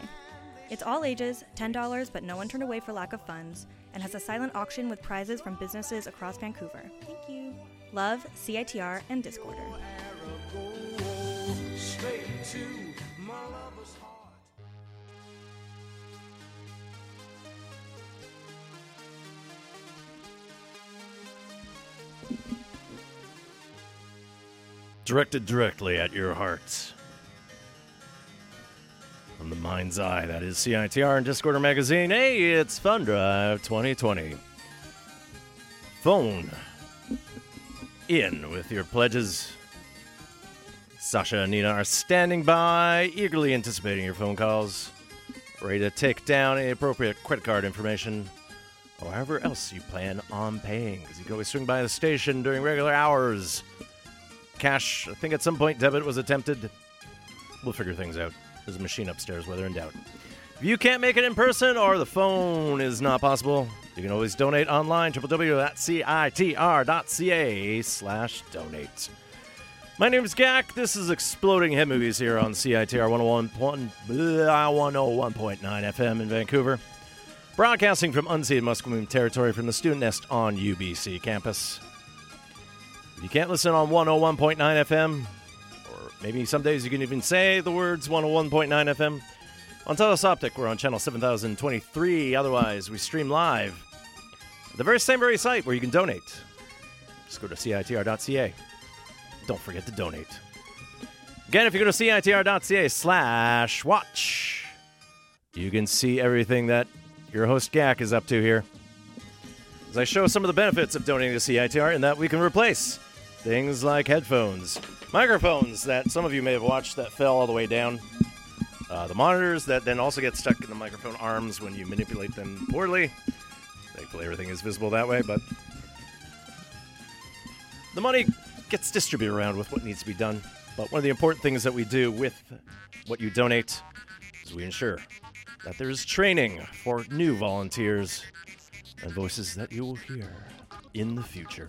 It's all ages, $10, but no one turned away for lack of funds, and has a silent auction with prizes from businesses across Vancouver. Thank you. Love, CITR, and Discorder. Directed directly at your heart. From the mind's eye, that is CITR and Discorder Magazine. Hey, it's Fun Drive 2020. Phone in with your pledges. Sasha and Nina are standing by, eagerly anticipating your phone calls, ready to take down any appropriate credit card information or however else you plan on paying. Because you can always swing by the station during regular hours. Cash, I think at some point debit was attempted. We'll figure things out. There's a machine upstairs, whether in doubt. If you can't make it in person or the phone is not possible, you can always donate online, www.citr.ca slash donate. My name is Gak. This is Exploding Head Movies here on CITR 101.9 FM in Vancouver. Broadcasting from unceded Musqueam territory from the student nest on UBC campus. If you can't listen on 101.9 FM, or maybe some days you can even say the words 101.9 FM, on Telus Optik, we're on channel 7023. Otherwise, we stream live at the very same very site where you can donate. Just go to CITR.ca. Don't forget to donate. Again, if you go to CITR.ca slash watch, you can see everything that your host Gak is up to here. As I show some of the benefits of donating to CITR, in that we can replace things like headphones, microphones that some of you may have watched that fell all the way down, uh, the monitors that then also get stuck in the microphone arms when you manipulate them poorly. Thankfully, everything is visible that way, but the money gets distributed around with what needs to be done. But one of the important things that we do with what you donate is we ensure that there is training for new volunteers and voices that you will hear in the future.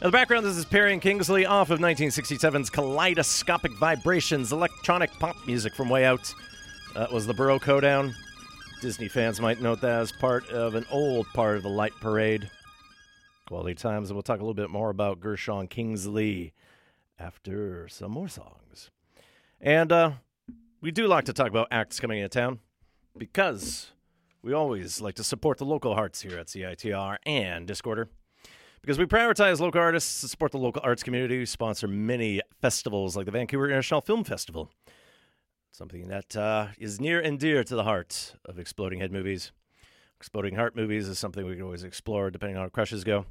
Now, the background this is Perrey and Kingsley off of 1967's Kaleidoscopic Vibrations electronic pop music from Way Out. That was the Baroque Hoedown. Disney fans might note that as part of an old part of the Light Parade. Quality Times, and we'll talk a little bit more about Gershon Kingsley after some more songs. And uh, we do like to talk about acts coming into town because we always like to support the local arts here at CITR and Discorder. Because we prioritize local artists, support the local arts community, we sponsor many festivals like the Vancouver International Film Festival. Something that uh, is near and dear to the heart of Exploding Head Movies. Exploding Heart Movies is something we can always explore depending on how crushes go.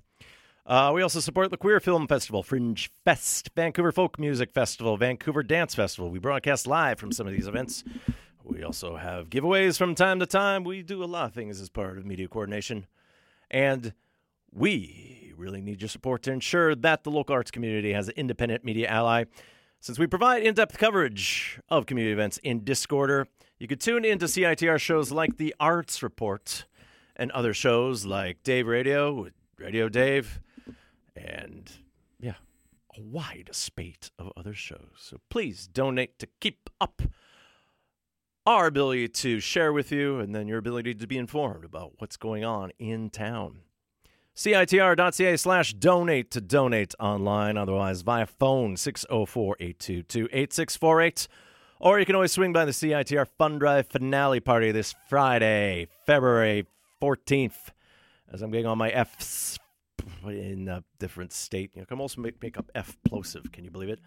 Uh, we also support the Queer Film Festival, Fringe Fest, Vancouver Folk Music Festival, Vancouver Dance Festival. We broadcast live from some of these events. We also have giveaways from time to time. We do a lot of things as part of media coordination. And we really need your support to ensure that the local arts community has an independent media ally. Since we provide in depth coverage of community events in Discorder, you can tune into CITR shows like The Arts Report and other shows like Dave Radio Radio Dave and, yeah, a wide spate of other shows. So please donate to keep up our ability to share with you and then your ability to be informed about what's going on in town. CITR.ca slash donate to donate online, otherwise via phone 604 822 8648. Or you can always swing by the CITR Fund Drive finale party this Friday, February 14th, as I'm getting all my F's in a different state. You know, can also make, make up F plosive. Can you believe it?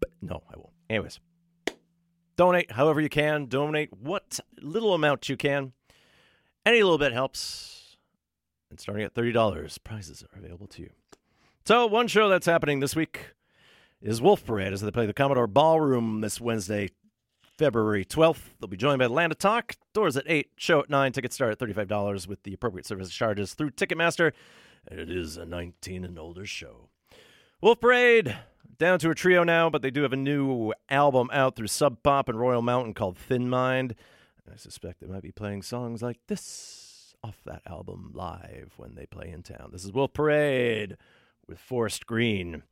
But no, I won't. Anyways, donate however you can. Donate what little amount you can. Any little bit helps. And starting at $30, prizes are available to you. So, one show that's happening this week is Wolf Parade as they play the Commodore Ballroom this Wednesday, February 12th. They'll be joined by Land of Talk. Doors at 8, show at 9. Tickets start at $35 with the appropriate service charges through Ticketmaster. And it is a 19 and older show. Wolf Parade, down to a trio now, but they do have a new album out through Sub Pop and Royal Mountain called Thin Mind. I suspect they might be playing songs like this off that album live when they play in town. This is Wolf Parade with Forest Green.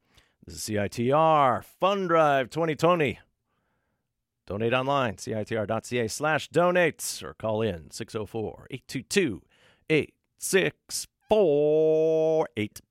This is CITR Fund Drive 2020. Donate online, citr.ca slash donates, or call in 604 822 8648. In Forest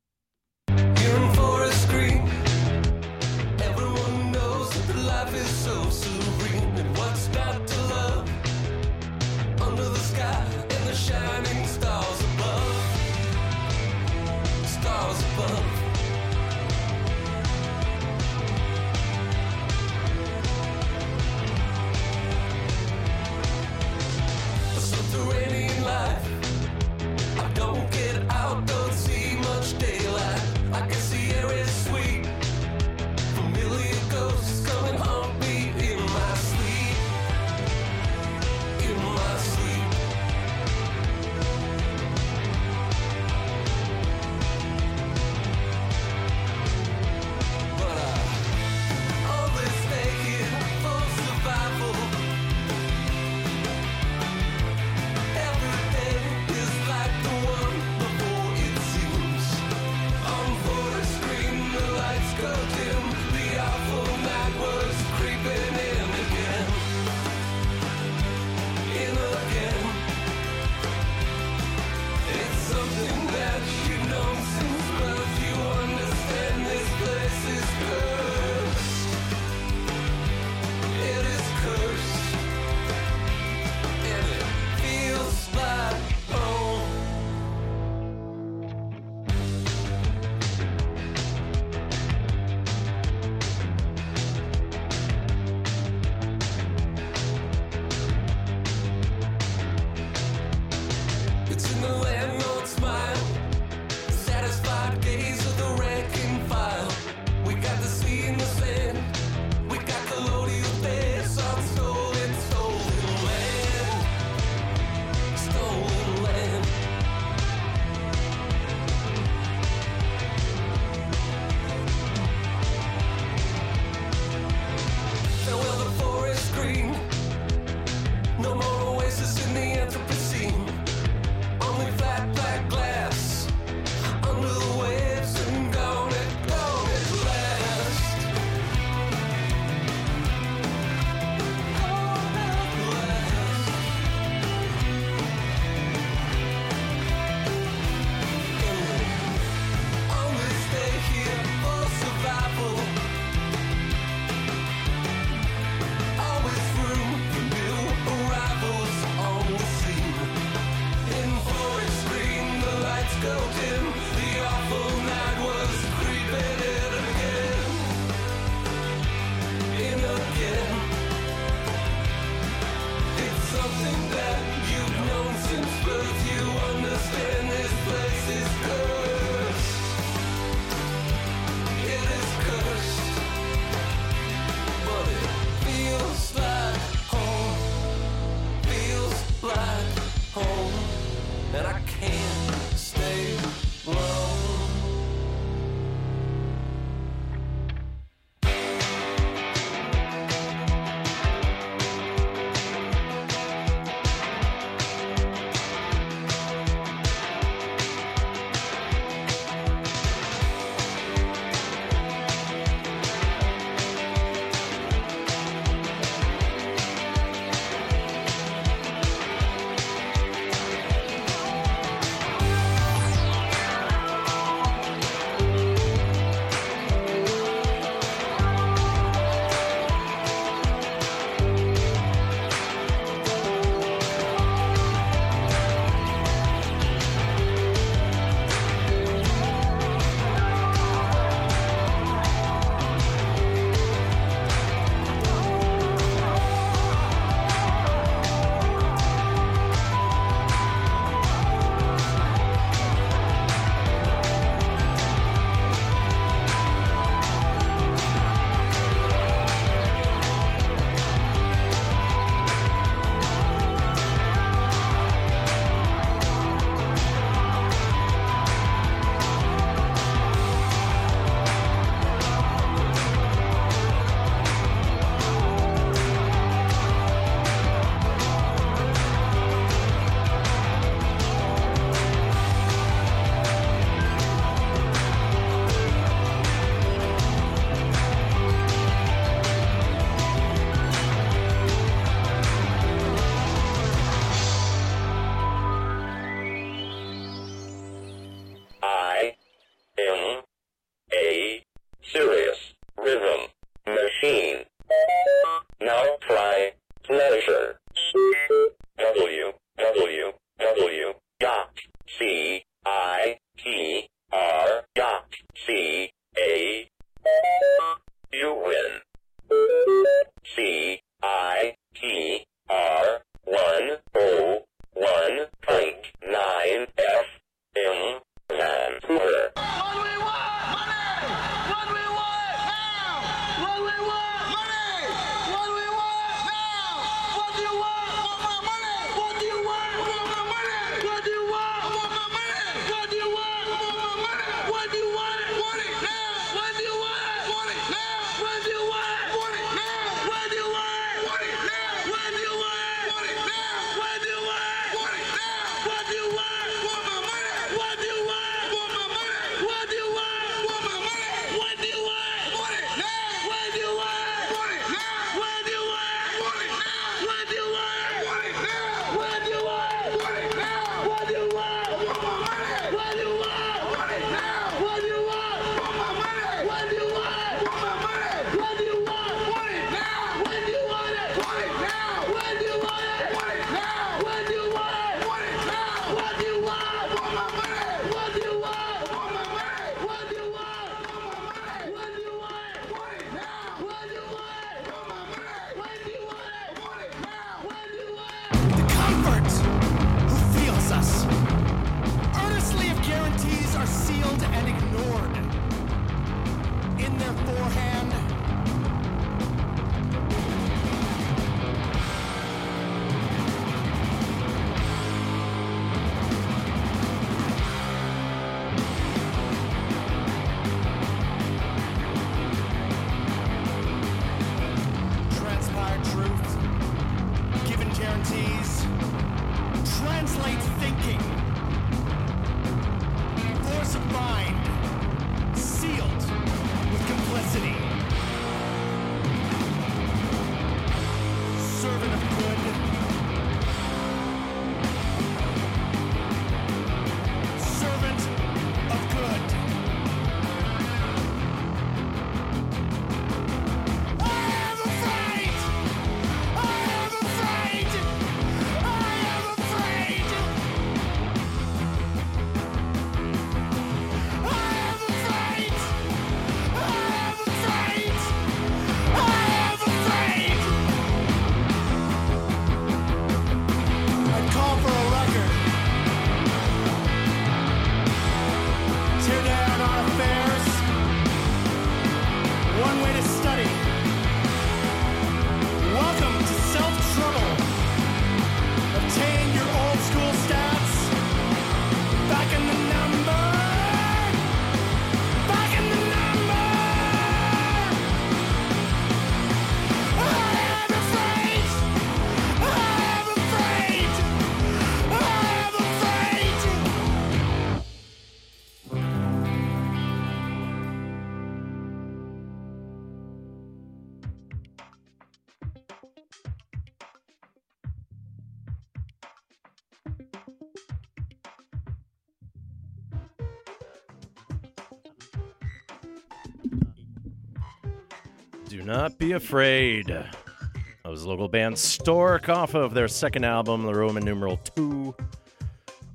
be afraid. That was local band Stork off of their second album, The Roman Numeral 2.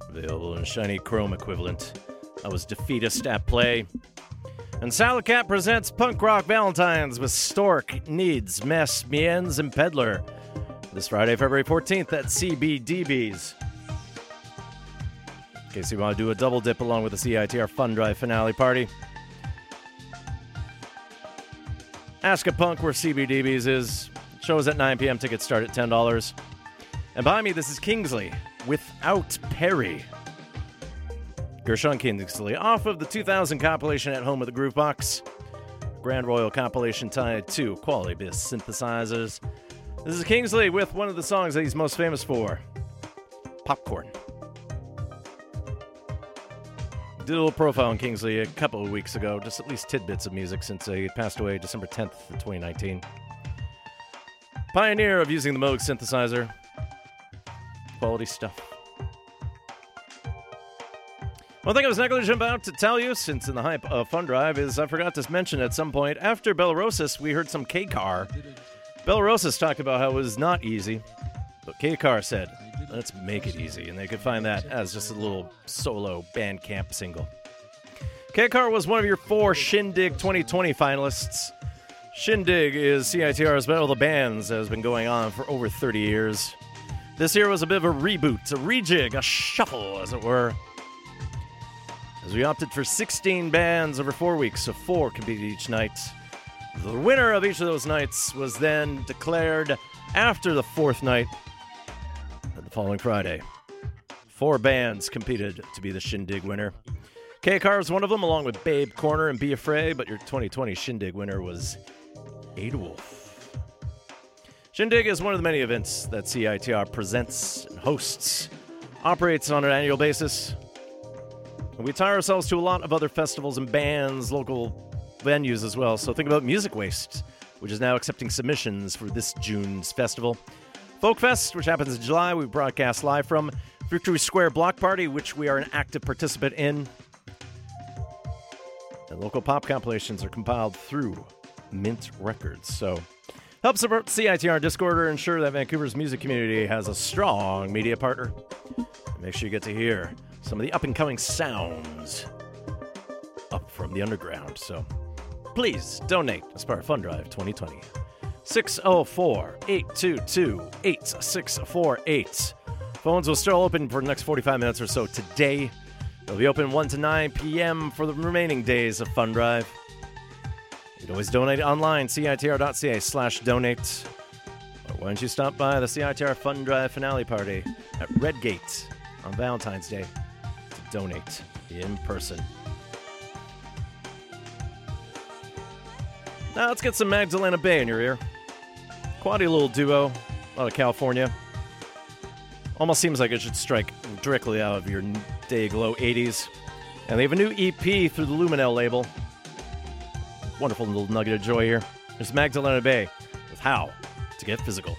Available in shiny chrome equivalent. That was Defeatist at Play. And Salad presents Punk Rock Valentines with Stork, Needs, Mess, Miens, and Peddler. This Friday, February 14th at CBDB's. In case you want to do a double dip along with the CITR Fun Drive finale party. Ask a Punk where CBDB's is. Shows at 9 p.m. Tickets start at $10. And behind me, this is Kingsley without Perry. Gershon Kingsley off of the 2000 compilation at home with the Groove Box. Grand Royal compilation tied to quality bass synthesizers. This is Kingsley with one of the songs that he's most famous for Popcorn. Did a little profile on Kingsley a couple of weeks ago, just at least tidbits of music since he passed away December 10th, of 2019. Pioneer of using the Moog synthesizer. Quality stuff. One thing I was negligent about to tell you, since in the hype of Fun Drive, is I forgot to mention at some point after Bella Roces, we heard some KCAR. Belarus talked about how it was not easy, but KCAR said, let's make it easy, and they could find that as just a little solo Bandcamp single. KCAR was one of your four Shindig 2020 finalists. Shindig is CITR's Battle of the Bands that has been going on for over 30 years. This year was a bit of a reboot, a rejig, a shuffle, as it were. As we opted for 16 bands over four weeks, so four competed each night. The winner of each of those nights was then declared after the fourth night, the following Friday. Four bands competed to be the Shindig winner. KCAR was one of them, along with Babe Corner and Be Afraid, but your 2020 Shindig winner was Adewolf. Shindig is one of the many events that CITR presents and hosts, operates on an annual basis. And we tie ourselves to a lot of other festivals and bands, local venues as well. So think about Music Waste, which is now accepting submissions for this June's festival. Folkfest, which happens in July, we broadcast live from. Victory Square Block Party, which we are an active participant in. And local pop compilations are compiled through Mint Records. So help support CITR Discorder ensure that Vancouver's music community has a strong media partner. Make sure you get to hear some of the up and coming sounds up from the underground. So please donate as part of Fund Drive 2020. 604 822 8648. Phones will still open for the next 45 minutes or so today. They'll be open 1 to 9 p.m. for the remaining days of Fund Drive. You can always donate online, citr.ca slash donate. Or why don't you stop by the CITR Fund Drive finale party at Redgate on Valentine's Day to donate in person. Now let's get some Magdalena Bay in your ear. Quality little duo out of California. Almost seems like it should strike directly out of your day glow 80s. And they have a new EP through the Luminelle label. Wonderful little nugget of joy here. There's Magdalena Bay with How to Get Physical.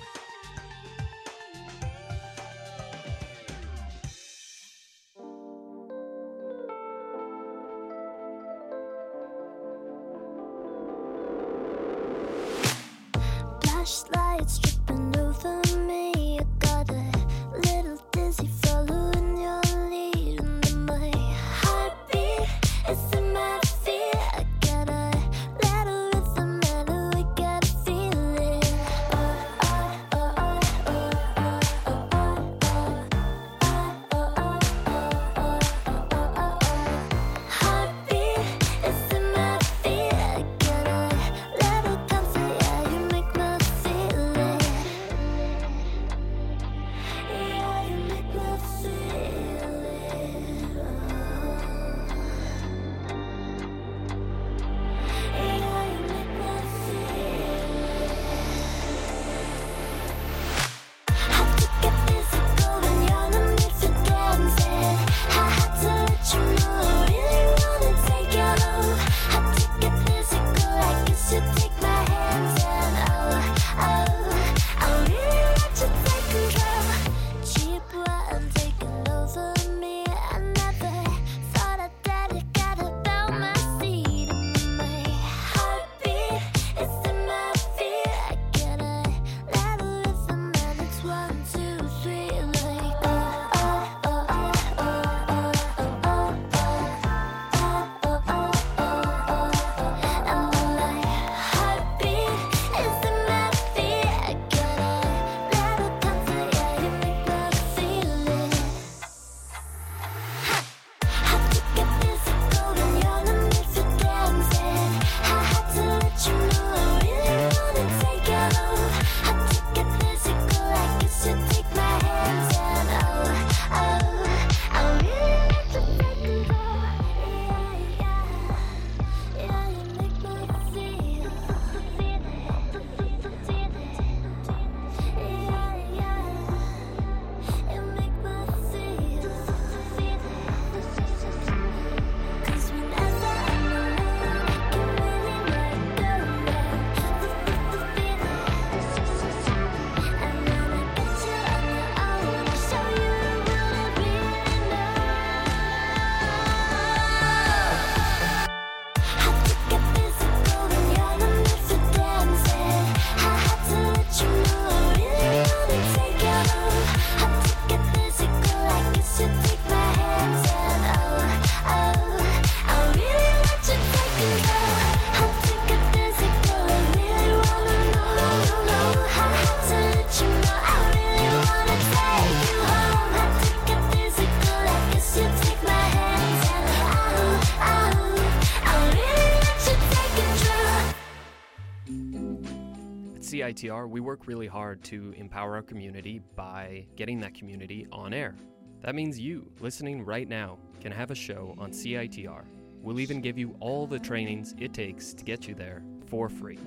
CITR, we work really hard to empower our community by getting that community on air. That means you, listening right now, can have a show on CITR. We'll even give you all the trainings it takes to get you there for free.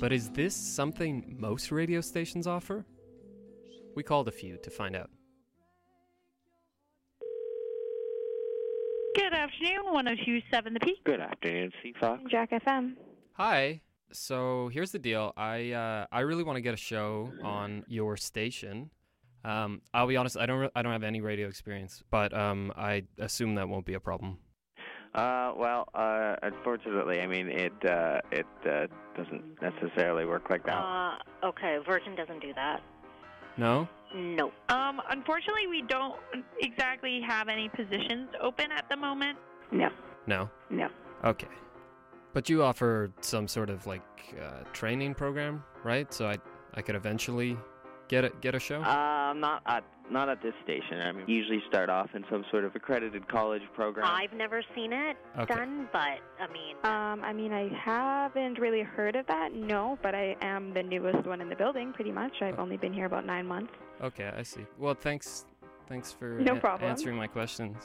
But is this something most radio stations offer? We called a few to find out. Good afternoon, 1027 The Peak. Good afternoon, CFOX. Jack FM. Hi. So here's the deal. I uh, I really want to get a show on your station. Um, I'll be honest. I don't re- I don't have any radio experience, but um, I assume that won't be a problem. Uh, well, uh, unfortunately, I mean, it uh, it uh, doesn't necessarily work like that. Uh, okay, Virgin doesn't do that. No. No. Um, unfortunately, we don't exactly have any positions open at the moment. No. No. No. Okay. But you offer some sort of like uh, training program, right? So I I could eventually get a get a show. Uh, not at not at this station. I mean, usually start off in some sort of accredited college program. I've never seen it Okay. done, but I mean, Um, I mean, I haven't really heard of that, no, but I am the newest one in the building, pretty much. I've only been here about nine months. Okay, I see. Well, thanks thanks for No a- problem. answering my questions.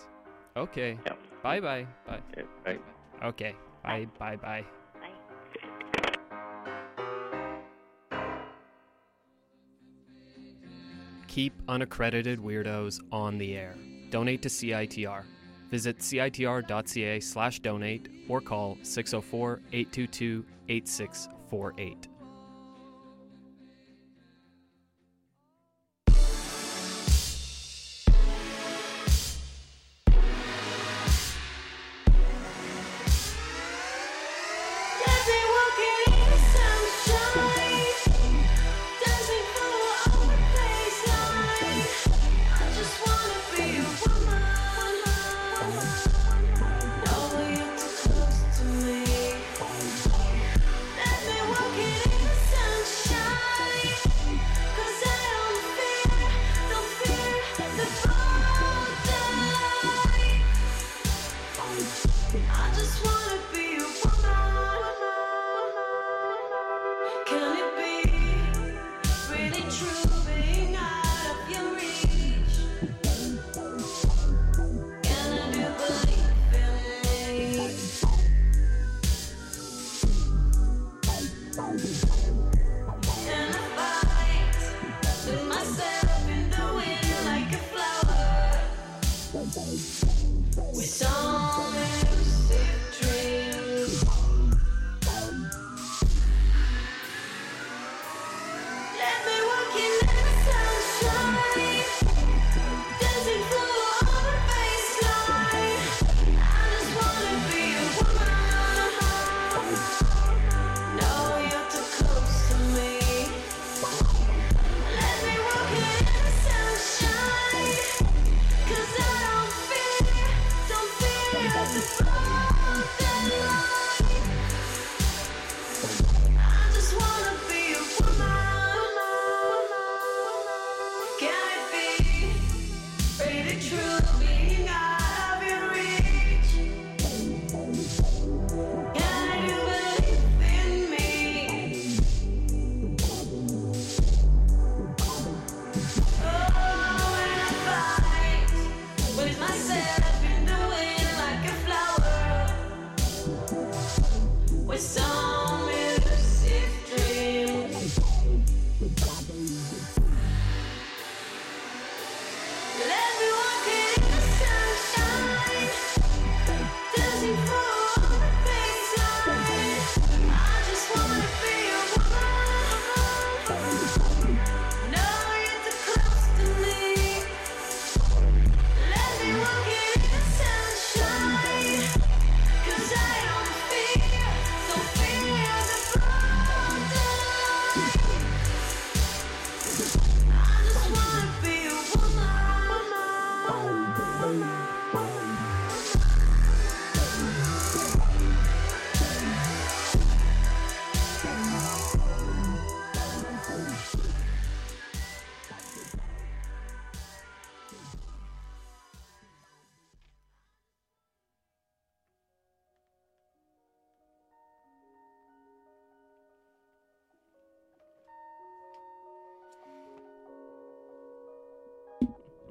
Okay. Bye bye. Bye. Bye. Okay. Bye bye bye. Keep unaccredited weirdos on the air. Donate to CITR. Visit citr.ca slash donate or call 604 822 8648.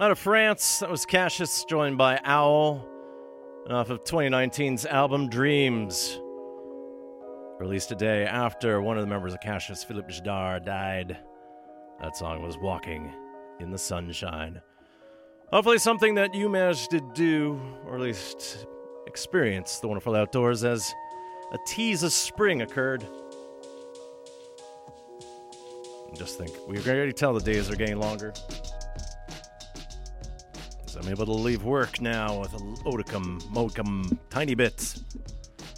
Out of France, that was Cassius, joined by Owl, off of 2019's album Dreems. Released a day after one of the members of Cassius, Philippe Zdar, died. That song was Walking in the Sunshine. Hopefully, something that you managed to do, or at least experience the wonderful outdoors as a tease of spring occurred. Just think, we can already tell the days are getting longer. I'm able to leave work now with a modicum, modicum, tiny bit,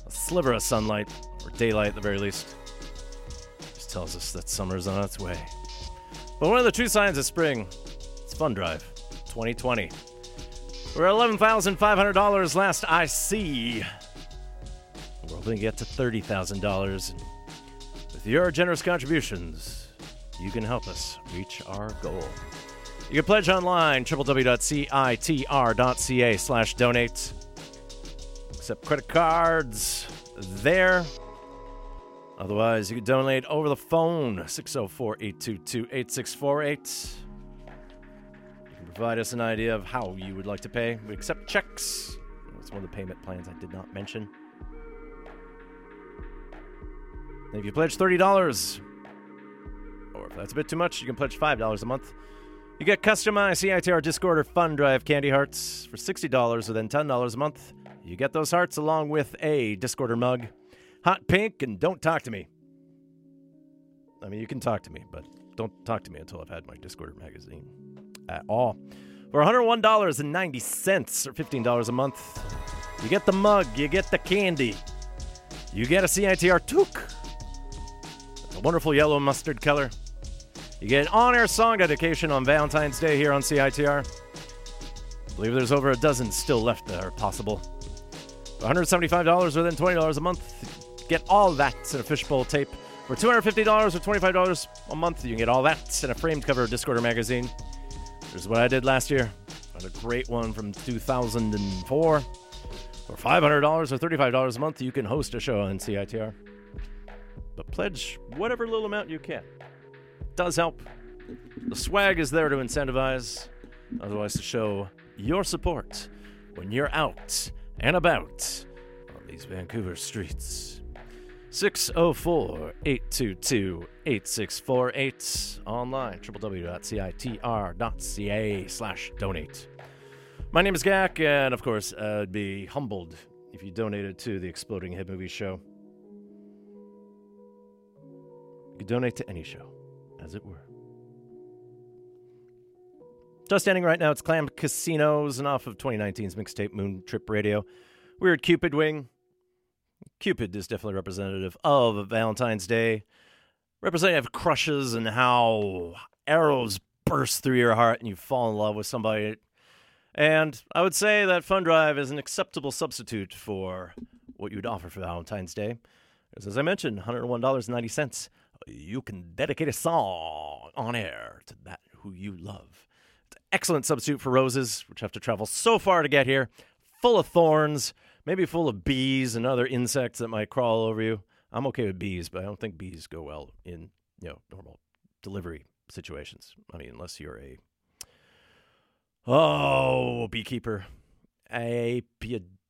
a sliver of sunlight, or daylight at the very least. Just tells us that summer's on its way. But one of the true signs of spring, it's Fun Drive 2020. We're at $11,500 last I see. We're hoping to get to $30,000. With your generous contributions, you can help us reach our goal. You can pledge online, www.citr.ca slash donate. Accept credit cards there. Otherwise, you can donate over the phone, 604 822 8648. You can provide us an idea of how you would like to pay. We accept checks. That's one of the payment plans I did not mention. And if you pledge $30, or if that's a bit too much, you can pledge $5 a month. You get customized CITR Discorder Fun Drive candy hearts for $60 within $10 a month. You get those hearts along with a Discorder mug, hot pink, and don't talk to me. I mean, you can talk to me, but don't talk to me until I've had my Discorder magazine at all. For $101.90 or $15 a month, you get the mug, you get the candy, you get a CITR toque, a wonderful yellow mustard color. You get an on air song dedication on Valentine's Day here on CITR. I believe there's over a dozen still left that are possible. $175 within $20 a month, get all that in a fishbowl tape. For $250 or $25 a month, you can get all that in a framed cover of Discorder magazine. Here's what I did last year. Found a great one from 2004. For $500 or $35 a month, you can host a show on CITR. But pledge whatever little amount you can. Does help. The swag is there to incentivize, otherwise, to show your support when you're out and about on these Vancouver streets. 604 822 8648 online www.citr.ca slash donate. My name is Gak, and of course, I'd be humbled if you donated to the Exploding Head Movie Show. You could donate to any show, as it were. Just ending right now, it's Clams Casino and off of 2019's mixtape Moon Trip Radio. Weird Cupid Wing. Cupid is definitely representative of Valentine's Day, representative of crushes and how arrows burst through your heart and you fall in love with somebody. And I would say that Fun Drive is an acceptable substitute for what you'd offer for Valentine's Day. Because as I mentioned, $101.90, you can dedicate a song on air to that who you love. It's an excellent substitute for roses, which have to travel so far to get here, full of thorns, maybe full of bees and other insects that might crawl over you. I'm okay with bees, but I don't think bees go well in you know normal delivery situations. I mean, unless you're a oh beekeeper, a apiodicist,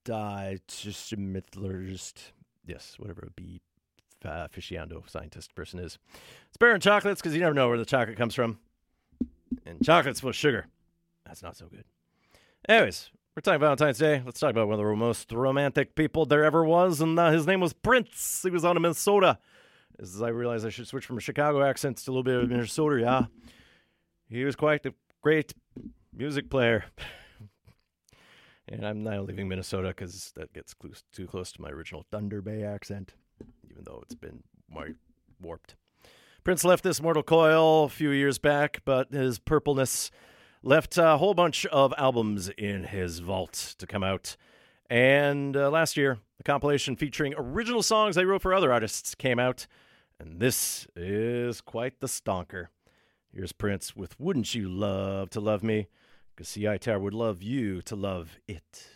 yes, whatever a bee uh, aficionado scientist person is. It's in chocolates because you never know where the chocolate comes from, and chocolate's full of sugar. That's not so good. Anyways, we're talking Valentine's Day. Let's talk about one of the most romantic people there ever was, and uh, his name was Prince. He was out of Minnesota. As I realized I should switch from a Chicago accent to a little bit of Minnesota, yeah. He was quite a great music player. *laughs* and I'm now leaving Minnesota because that gets close, too close to my original Thunder Bay accent, even though it's been warped. Prince left this mortal coil a few years back, but his purpleness left a whole bunch of albums in his vault to come out. And uh, last year, the compilation featuring original songs they wrote for other artists came out. And this is quite the stonker. Here's Prince with Wouldn't You Love to Love Me? Because CITR would love you to love it.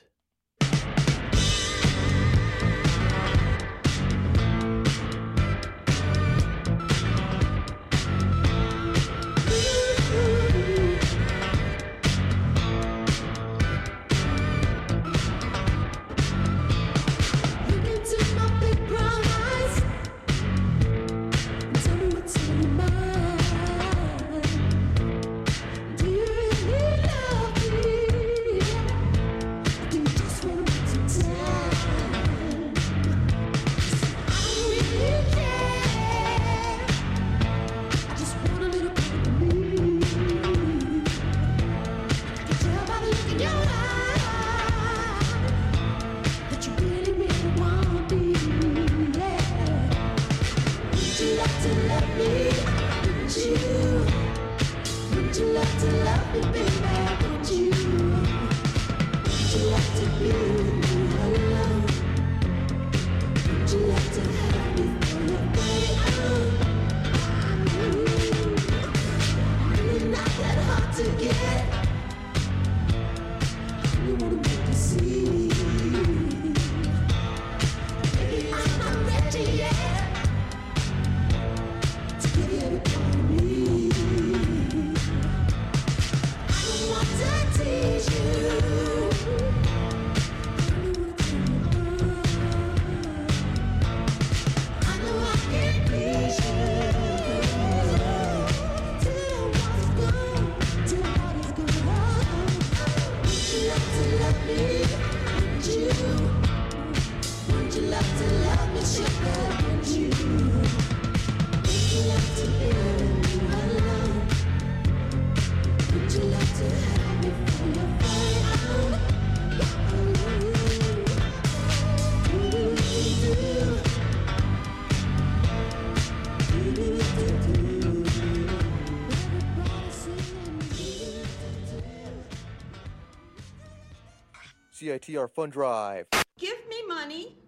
CITR Fund Drive. Give me money.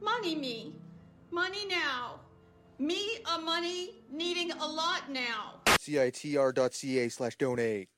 Money me. Money now. Me a money needing a lot now. CITR.ca slash donate.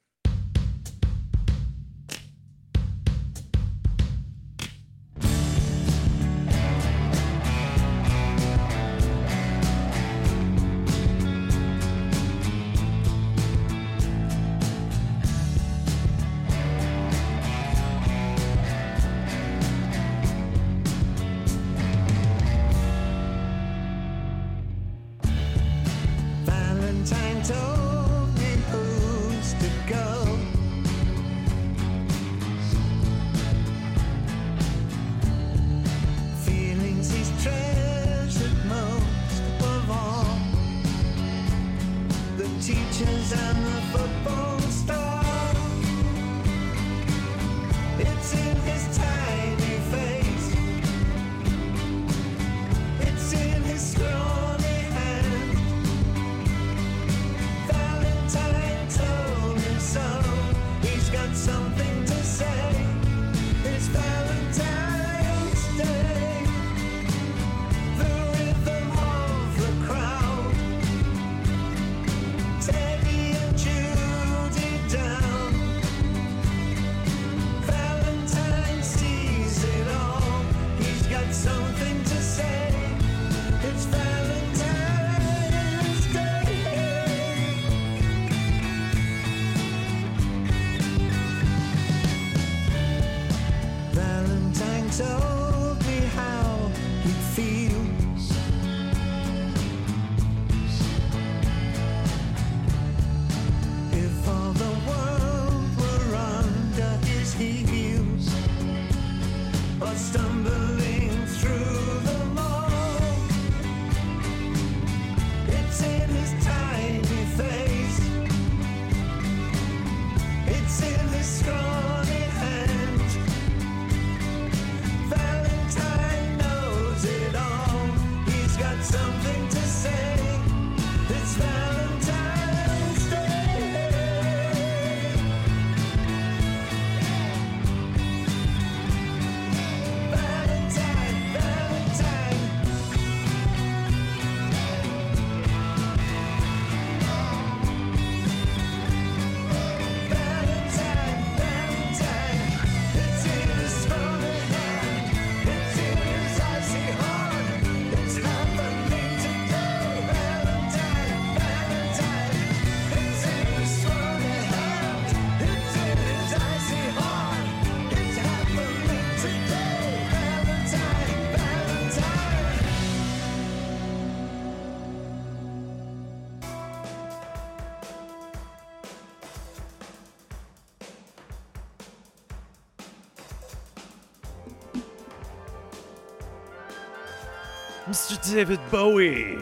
David Bowie.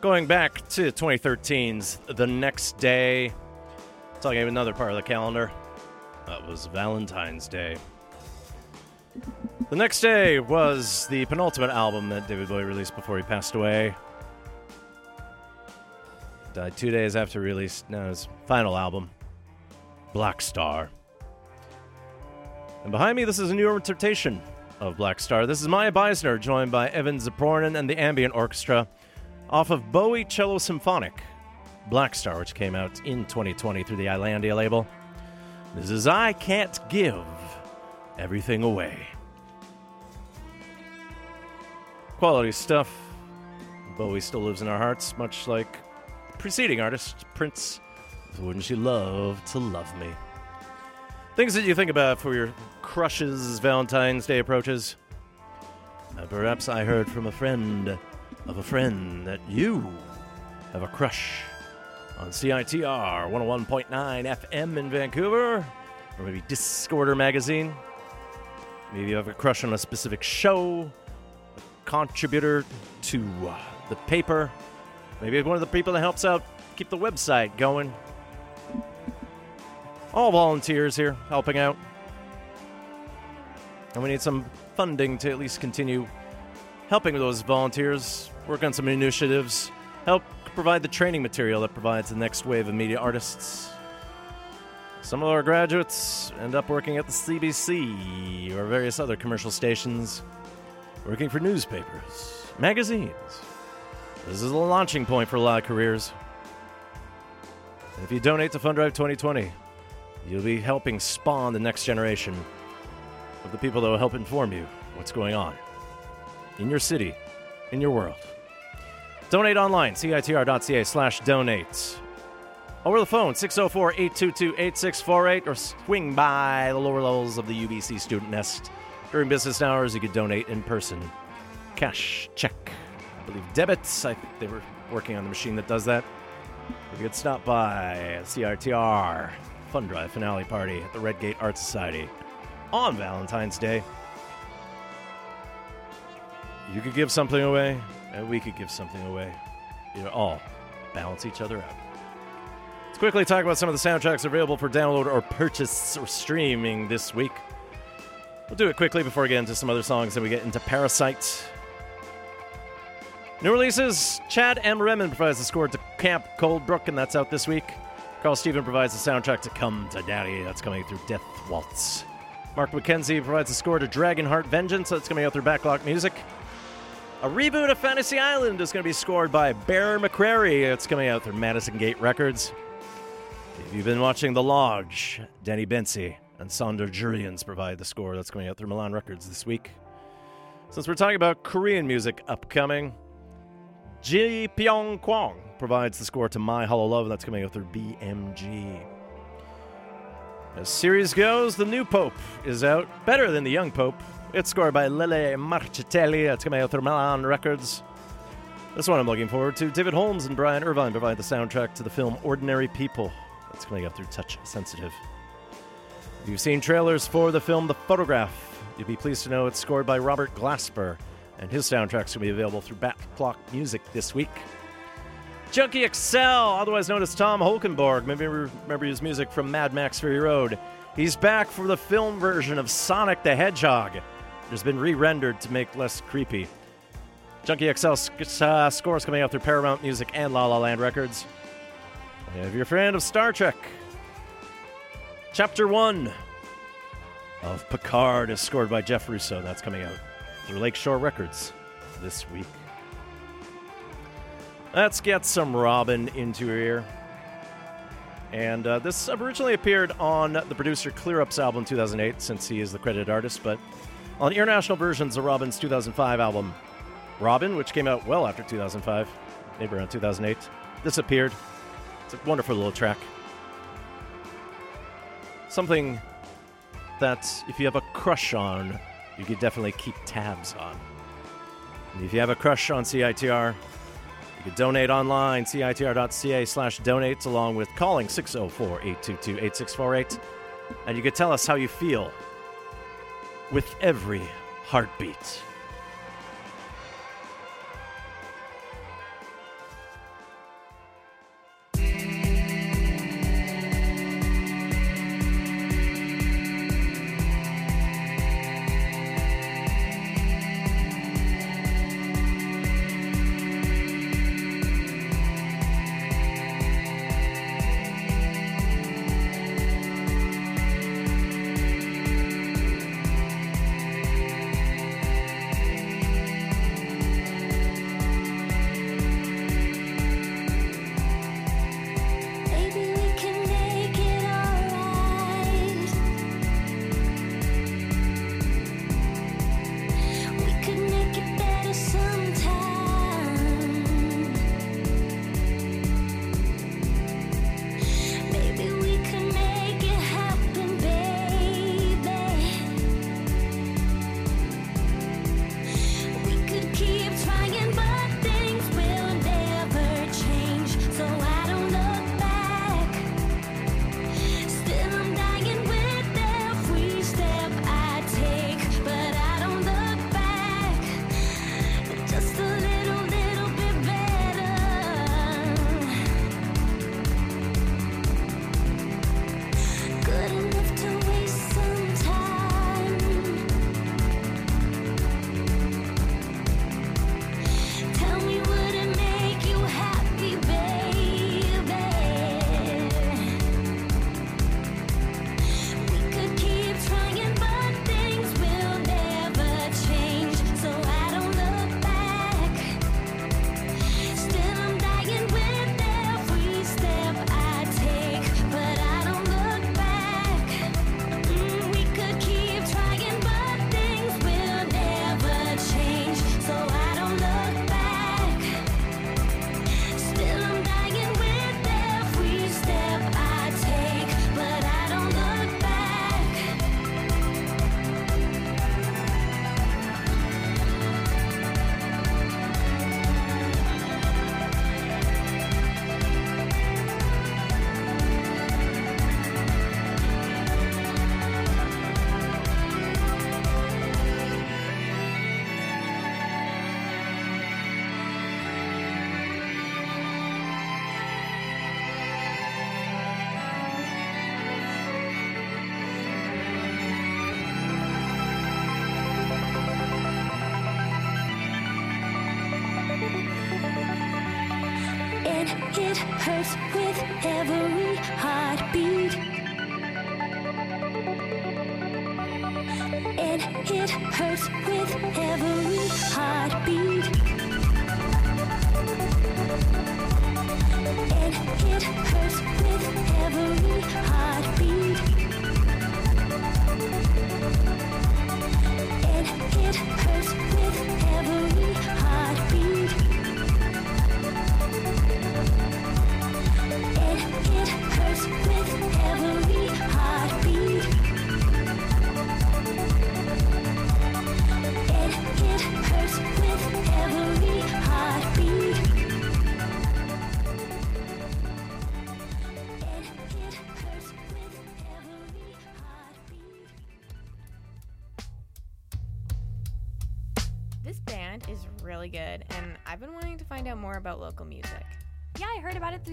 Going back to 2013's The Next Day, talking about another part of the calendar. That was Valentine's Day. The Next Day was the penultimate album that David Bowie released before he passed away. Died two days after release. Now his final album, Blackstar. And behind me, this is a new interpretation of Blackstar. This is Maya Beiser, joined by Evan Ziporyn and the Ambient Orchestra, off of Bowie Cello Symphonic, Blackstar, which came out in 2020 through the Islandia label. This is I Can't Give Everything Away. Quality stuff. Bowie still lives in our hearts, much like preceding artist, Prince. Wouldn't you love to love me? Things that you think about for your crushes as Valentine's Day approaches. Uh, perhaps I heard from a friend of a friend that you have a crush on CITR 101.9 FM in Vancouver, or maybe Discorder Magazine. Maybe you have a crush on a specific show, a contributor to uh, the paper. Maybe one of the people that helps out keep the website going. All volunteers here helping out. And we need some funding to at least continue helping those volunteers work on some initiatives, help provide the training material that provides the next wave of media artists. Some of our graduates end up working at the CBC or various other commercial stations, working for newspapers, magazines. This is a launching point for a lot of careers. And if you donate to Fund Drive 2020, you'll be helping spawn the next generation of the people that will help inform you what's going on in your city, in your world. Donate online, citr.ca slash donate. Over the phone, 604 822 8648, or swing by the lower levels of the UBC student nest. During business hours, you could donate in person. Cash, check, I believe debits. I think they were working on the machine that does that. You could stop by CITR Fun Drive Finale Party at the Redgate Art Society on Valentine's Day. You could give something away, and we could give something away. You know, all balance each other out. Let's quickly talk about some of the soundtracks available for download or purchase or streaming this week. We'll do it quickly before we get into some other songs, then we get into Parasite. New releases Chad M. Remen provides the score to Camp Coldbrook, and that's out this week. Karl Steven provides the soundtrack to Come to Daddy, that's coming through Death Waltz. Mark McKenzie provides the score to Dragonheart Vengeance, that's going to coming out through Backlog Music. A reboot of Fantasy Island is going to be scored by Bear McCreary. It's coming out through Madison Gate Records. If you've been watching The Lodge, Danny Bensi and Saunder Jurriaans provide the score that's coming out through Milan Records this week. Since we're talking about Korean music upcoming, Ji Pyong Kwang provides the score to My Hollow Love that's coming out through BMG. As series goes, the new Pope is out, better than the young Pope. It's scored by Lele Marchitelli. at out through Records. This one I'm looking forward to. David Holmes and Brian Irvine provide the soundtrack to the film Ordinary People. That's coming out through Touch Sensitive. If you've seen trailers for the film The Photograph, you'd be pleased to know it's scored by Robert Glasper, and his soundtrack's going to be available through Bat Clock Music this week. Junkie XL, otherwise known as Tom Holkenborg, maybe remember his music from Mad Max Fury Road. He's back for the film version of Sonic the Hedgehog. It's been re-rendered to make less creepy. Junkie XL sc- uh, scores coming out through Paramount Music and La La Land Records. If you're a fan of Star Trek, Chapter 1 of Picard is scored by Jeff Russo. That's coming out through Lakeshore Records this week. Let's get some Robyn into here. And uh, this originally appeared on the producer Kleerup's album in 2008, since he is the credited artist, but on international versions of Robyn's 2005 album, Robyn, which came out well after 2005, maybe around 2008, this appeared. It's a wonderful little track. Something that if you have a crush on, you could definitely keep tabs on. And if you have a crush on CITR, you can donate online, citr.ca slash donates, along with calling 604 822 8648. And you can tell us how you feel with every heartbeat. Every heartbeat. And it hurts with every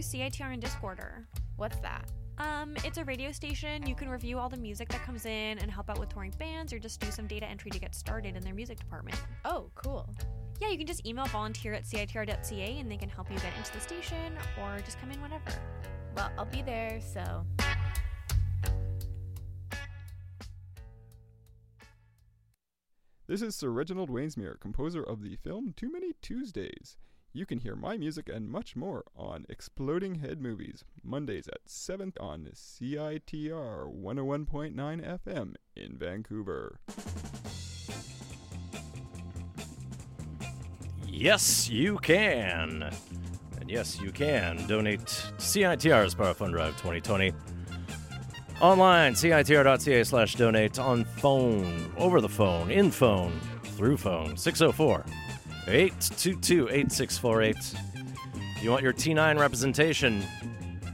CITR and Discorder. What's that? Um, it's a radio station. You can review all the music that comes in and help out with touring bands or just do some data entry to get started in their music department. Oh, cool. Yeah, you can just email volunteer at CITR.ca and they can help you get into the station or just come in whenever. Well, I'll be there, so. This is Sir Reginald Wainsmere, composer of the film Too Many Tuesdays. You can hear my music and much more on Exploding Head Movies, Mondays at 7 on CITR 101.9 FM in Vancouver. Yes, you can. And yes, you can donate CITR's Power Fund Drive 2020. Online, citr.ca slash donate, on phone, over the phone, in phone, through phone, 604 822 8648. You want your T9 representation?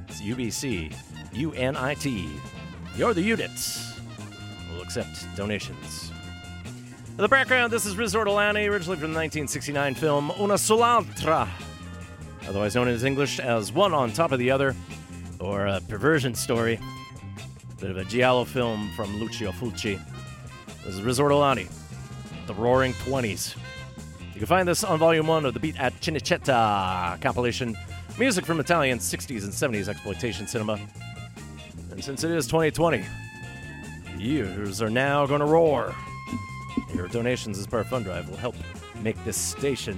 It's UBC, UNIT. You're the units. We'll accept donations. In the background, this is Alani, originally from the 1969 film Una sull'altra, otherwise known in English as One on Top of the Other, or a perversion story. Bit of a giallo film from Lucio Fulci. This is Alani, the Roaring Twenties. You can find this on Volume 1 of the Beat at Cinecittà compilation, music from Italian 60s and 70s exploitation cinema. And since it is 2020, the years are now going to roar. Your donations as part of Fund Drive will help make this station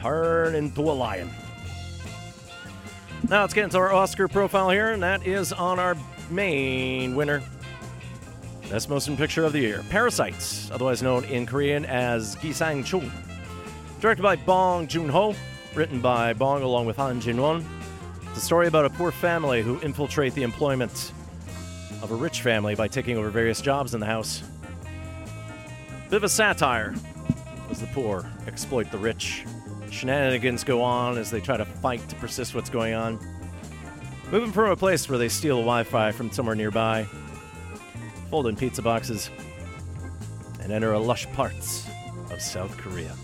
turn into a lion. Now let's get into our Oscar profile here, and that is on our main winner. Best Motion Picture of the Year Parasites, otherwise known in Korean as Gisaengchung. Directed by Bong Joon Ho, written by Bong along with Han Jin Won. It's a story about a poor family who infiltrate the employment of a rich family by taking over various jobs in the house. Bit of a satire as the poor exploit the rich. Shenanigans go on as they try to fight to persist what's going on. Moving from a place where they steal Wi Fi from somewhere nearby, fold in pizza boxes, and enter a lush parts of South Korea.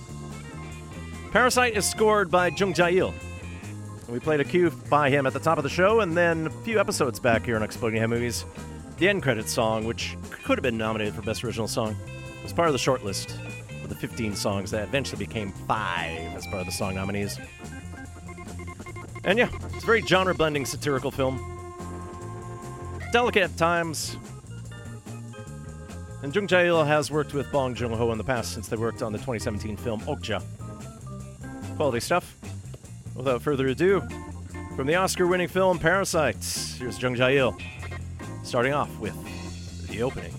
Parasite is scored by Jung Jae-il. We played a cue by him at the top of the show, and then a few episodes back here on Exploding Head Movies, the end credits song, which could have been nominated for Best Original Song, was part of the shortlist of the 15 songs that eventually became five as part of the song nominees. And yeah, it's a very genre blending satirical film. Delicate at times. And Jung Jae-il has worked with Bong Joon-ho in the past since they worked on the 2017 film Okja. Quality stuff. Without further ado, from the Oscar-winning film Parasites, here's Jung Jae-il, starting off with the opening.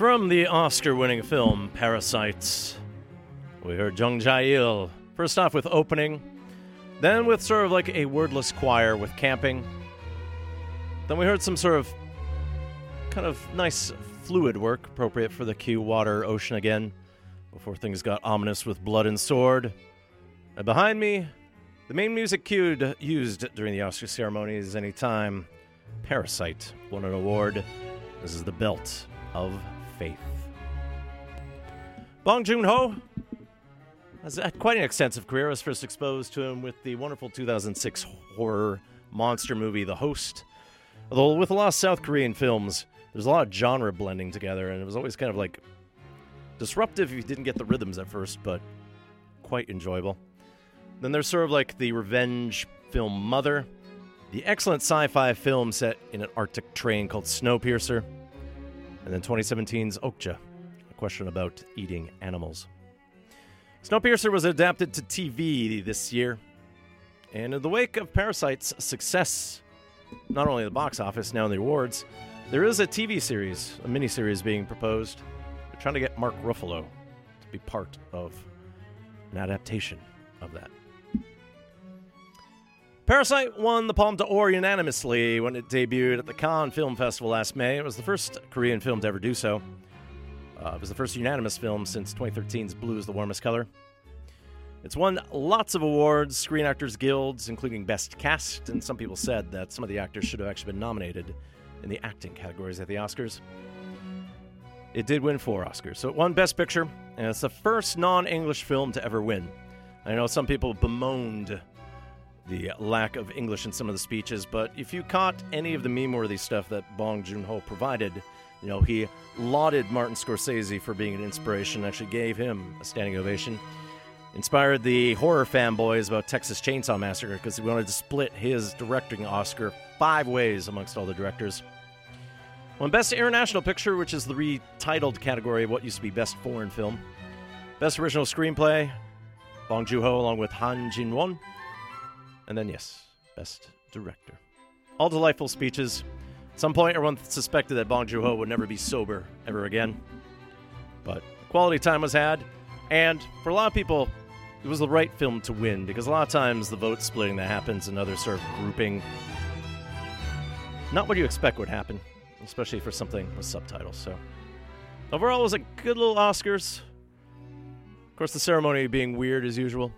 From the Oscar winning film Parasites, we heard Jung Jae Il. First off with opening, then with sort of like a wordless choir with camping. Then we heard some sort of kind of nice fluid work appropriate for the Q water ocean again before things got ominous with blood and sword. And behind me, the main music cued used during the Oscar ceremonies anytime Parasite won an award. This is the Belt of Faith. Bong Joon Ho has had quite an extensive career. I was first exposed to him with the wonderful 2006 horror monster movie, The Host. Although, with a lot of South Korean films, there's a lot of genre blending together, and it was always kind of like disruptive if you didn't get the rhythms at first, but quite enjoyable. Then there's sort of like the revenge film Mother, the excellent sci fi film set in an Arctic train called Snowpiercer, and then 2017's Okja, a question about eating animals. Snowpiercer was adapted to TV this year, and in the wake of Parasite's success, not only the box office, now in the awards, there is a TV series, a miniseries being proposed. They're trying to get Mark Ruffalo to be part of an adaptation of that. Parasite won the Palme d'Or unanimously when it debuted at the Cannes Film Festival last May. It was the first Korean film to ever do so. Uh, it was the first unanimous film since 2013's Blue is the Warmest Color. It's won lots of awards, Screen Actors Guilds, including Best Cast, and some people said that some of the actors should have actually been nominated in the acting categories at the Oscars. It did win four Oscars. So it won Best Picture, and it's the first non English film to ever win. I know some people bemoaned the lack of English in some of the speeches, but if you caught any of the meme worthy stuff that Bong Joon Ho provided, you know, he lauded Martin Scorsese for being an inspiration, actually gave him a standing ovation. Inspired the horror fanboys about Texas Chainsaw Massacre because he wanted to split his directing Oscar five ways amongst all the directors. Won Best International Picture, which is the retitled category of what used to be Best Foreign Film. Best Original Screenplay, Bong Joon Ho along with Han Jin Won. And then, yes, Best Director. All delightful speeches. At some point, everyone suspected that Bong Joon Ho would never be sober ever again. But quality time was had. And for a lot of people, it was the right film to win because a lot of times the vote splitting that happens and other sort of grouping, not what you expect would happen, especially for something with subtitles. So overall, it was a good little Oscars. Of course, the ceremony being weird as usual.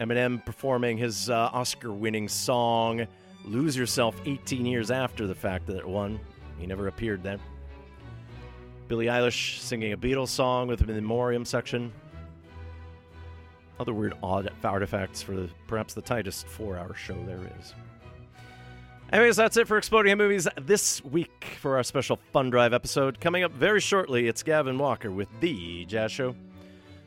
Eminem performing his uh, Oscar-winning song "Lose Yourself" 18 years after the fact that it won. He never appeared then. Billie Eilish singing a Beatles song with in memoriam section. Other weird odd artifacts for the, perhaps the tightest four-hour show there is. Anyways, that's it for Exploding Head Movies this week for our special Fun Drive episode. Coming up very shortly, it's Gavin Walker with The Jazz Show.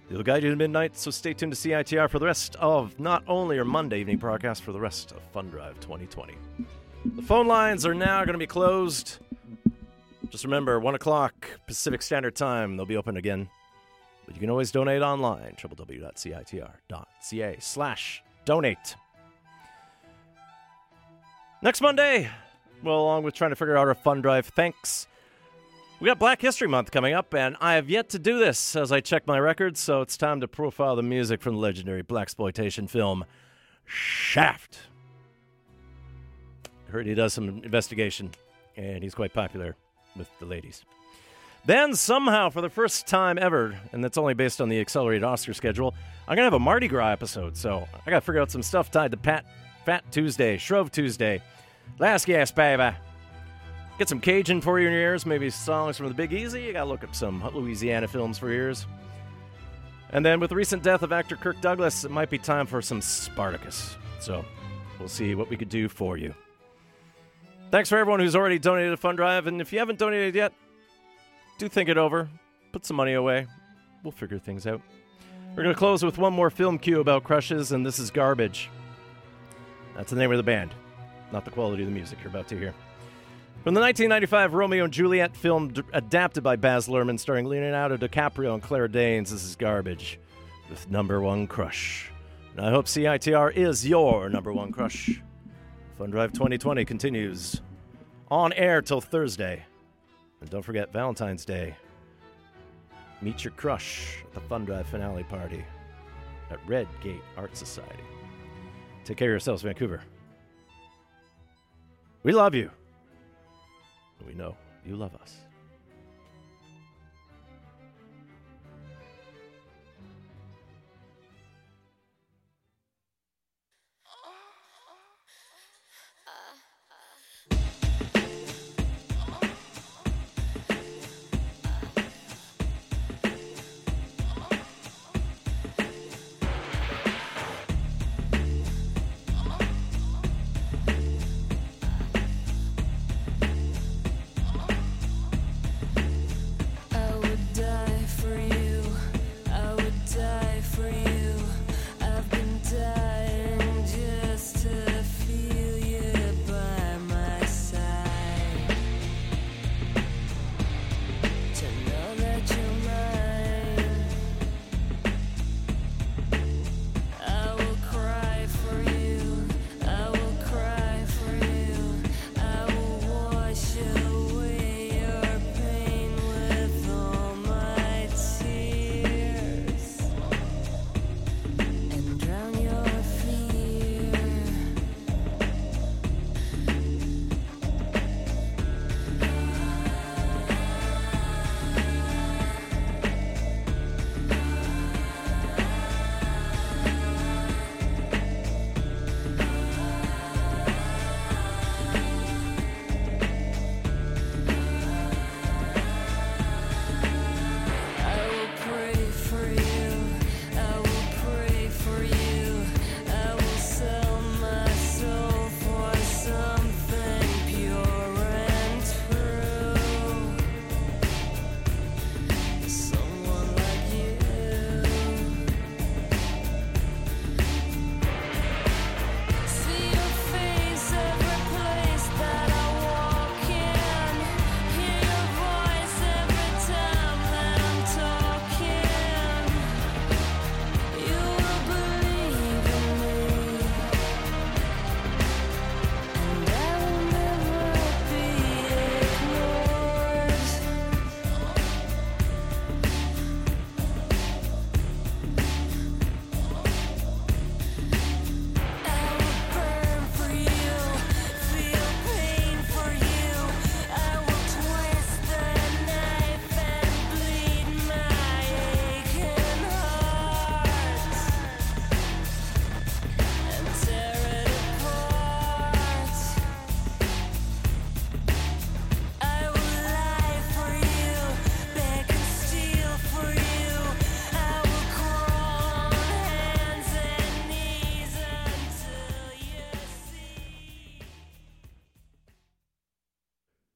It'll guide you to midnight, so stay tuned to CITR for the rest of not only our Monday evening broadcast, for the rest of Fun Drive 2020. The phone lines are now going to be closed. Just remember, 1 o'clock Pacific Standard Time, they'll be open again. But you can always donate online, www.citr.ca slash donate. Next Monday, well, along with trying to figure out our fun drive, thanks. We got Black History Month coming up, and I have yet to do this as I check my records, so it's time to profile the music from the legendary black exploitation film Shaft. I heard he does some investigation, and he's quite popular with the ladies. Then, somehow, for the first time ever, and that's only based on the accelerated Oscar schedule, I'm going to have a Mardi Gras episode. So I got to figure out some stuff tied to Pat, Fat Tuesday, Shrove Tuesday, Last Gas Baby. Get some Cajun for you in your ears, maybe songs from the Big Easy. You got to look up some Louisiana films for ears. And then, with the recent death of actor Kirk Douglas, it might be time for some Spartacus. So we'll see what we could do for you. Thanks for everyone who's already donated a fund drive, and if you haven't donated yet, do think it over. Put some money away. We'll figure things out. We're to close with one more film cue about crushes, and this is Garbage. That's the name of the band, not the quality of the music you're about to hear. From the 1995 Romeo and Juliet film d- adapted by Baz Luhrmann, starring Leonardo DiCaprio and Claire Danes, this is Garbage with Number One Crush. And I hope CITR is your number one crush. Fun Drive 2020 continues on air till Thursday. And don't forget Valentine's Day Meet your crush at the Fun Drive finale party at Red Gate Art Society. Take care of yourselves, Vancouver. We love you. We know you love us.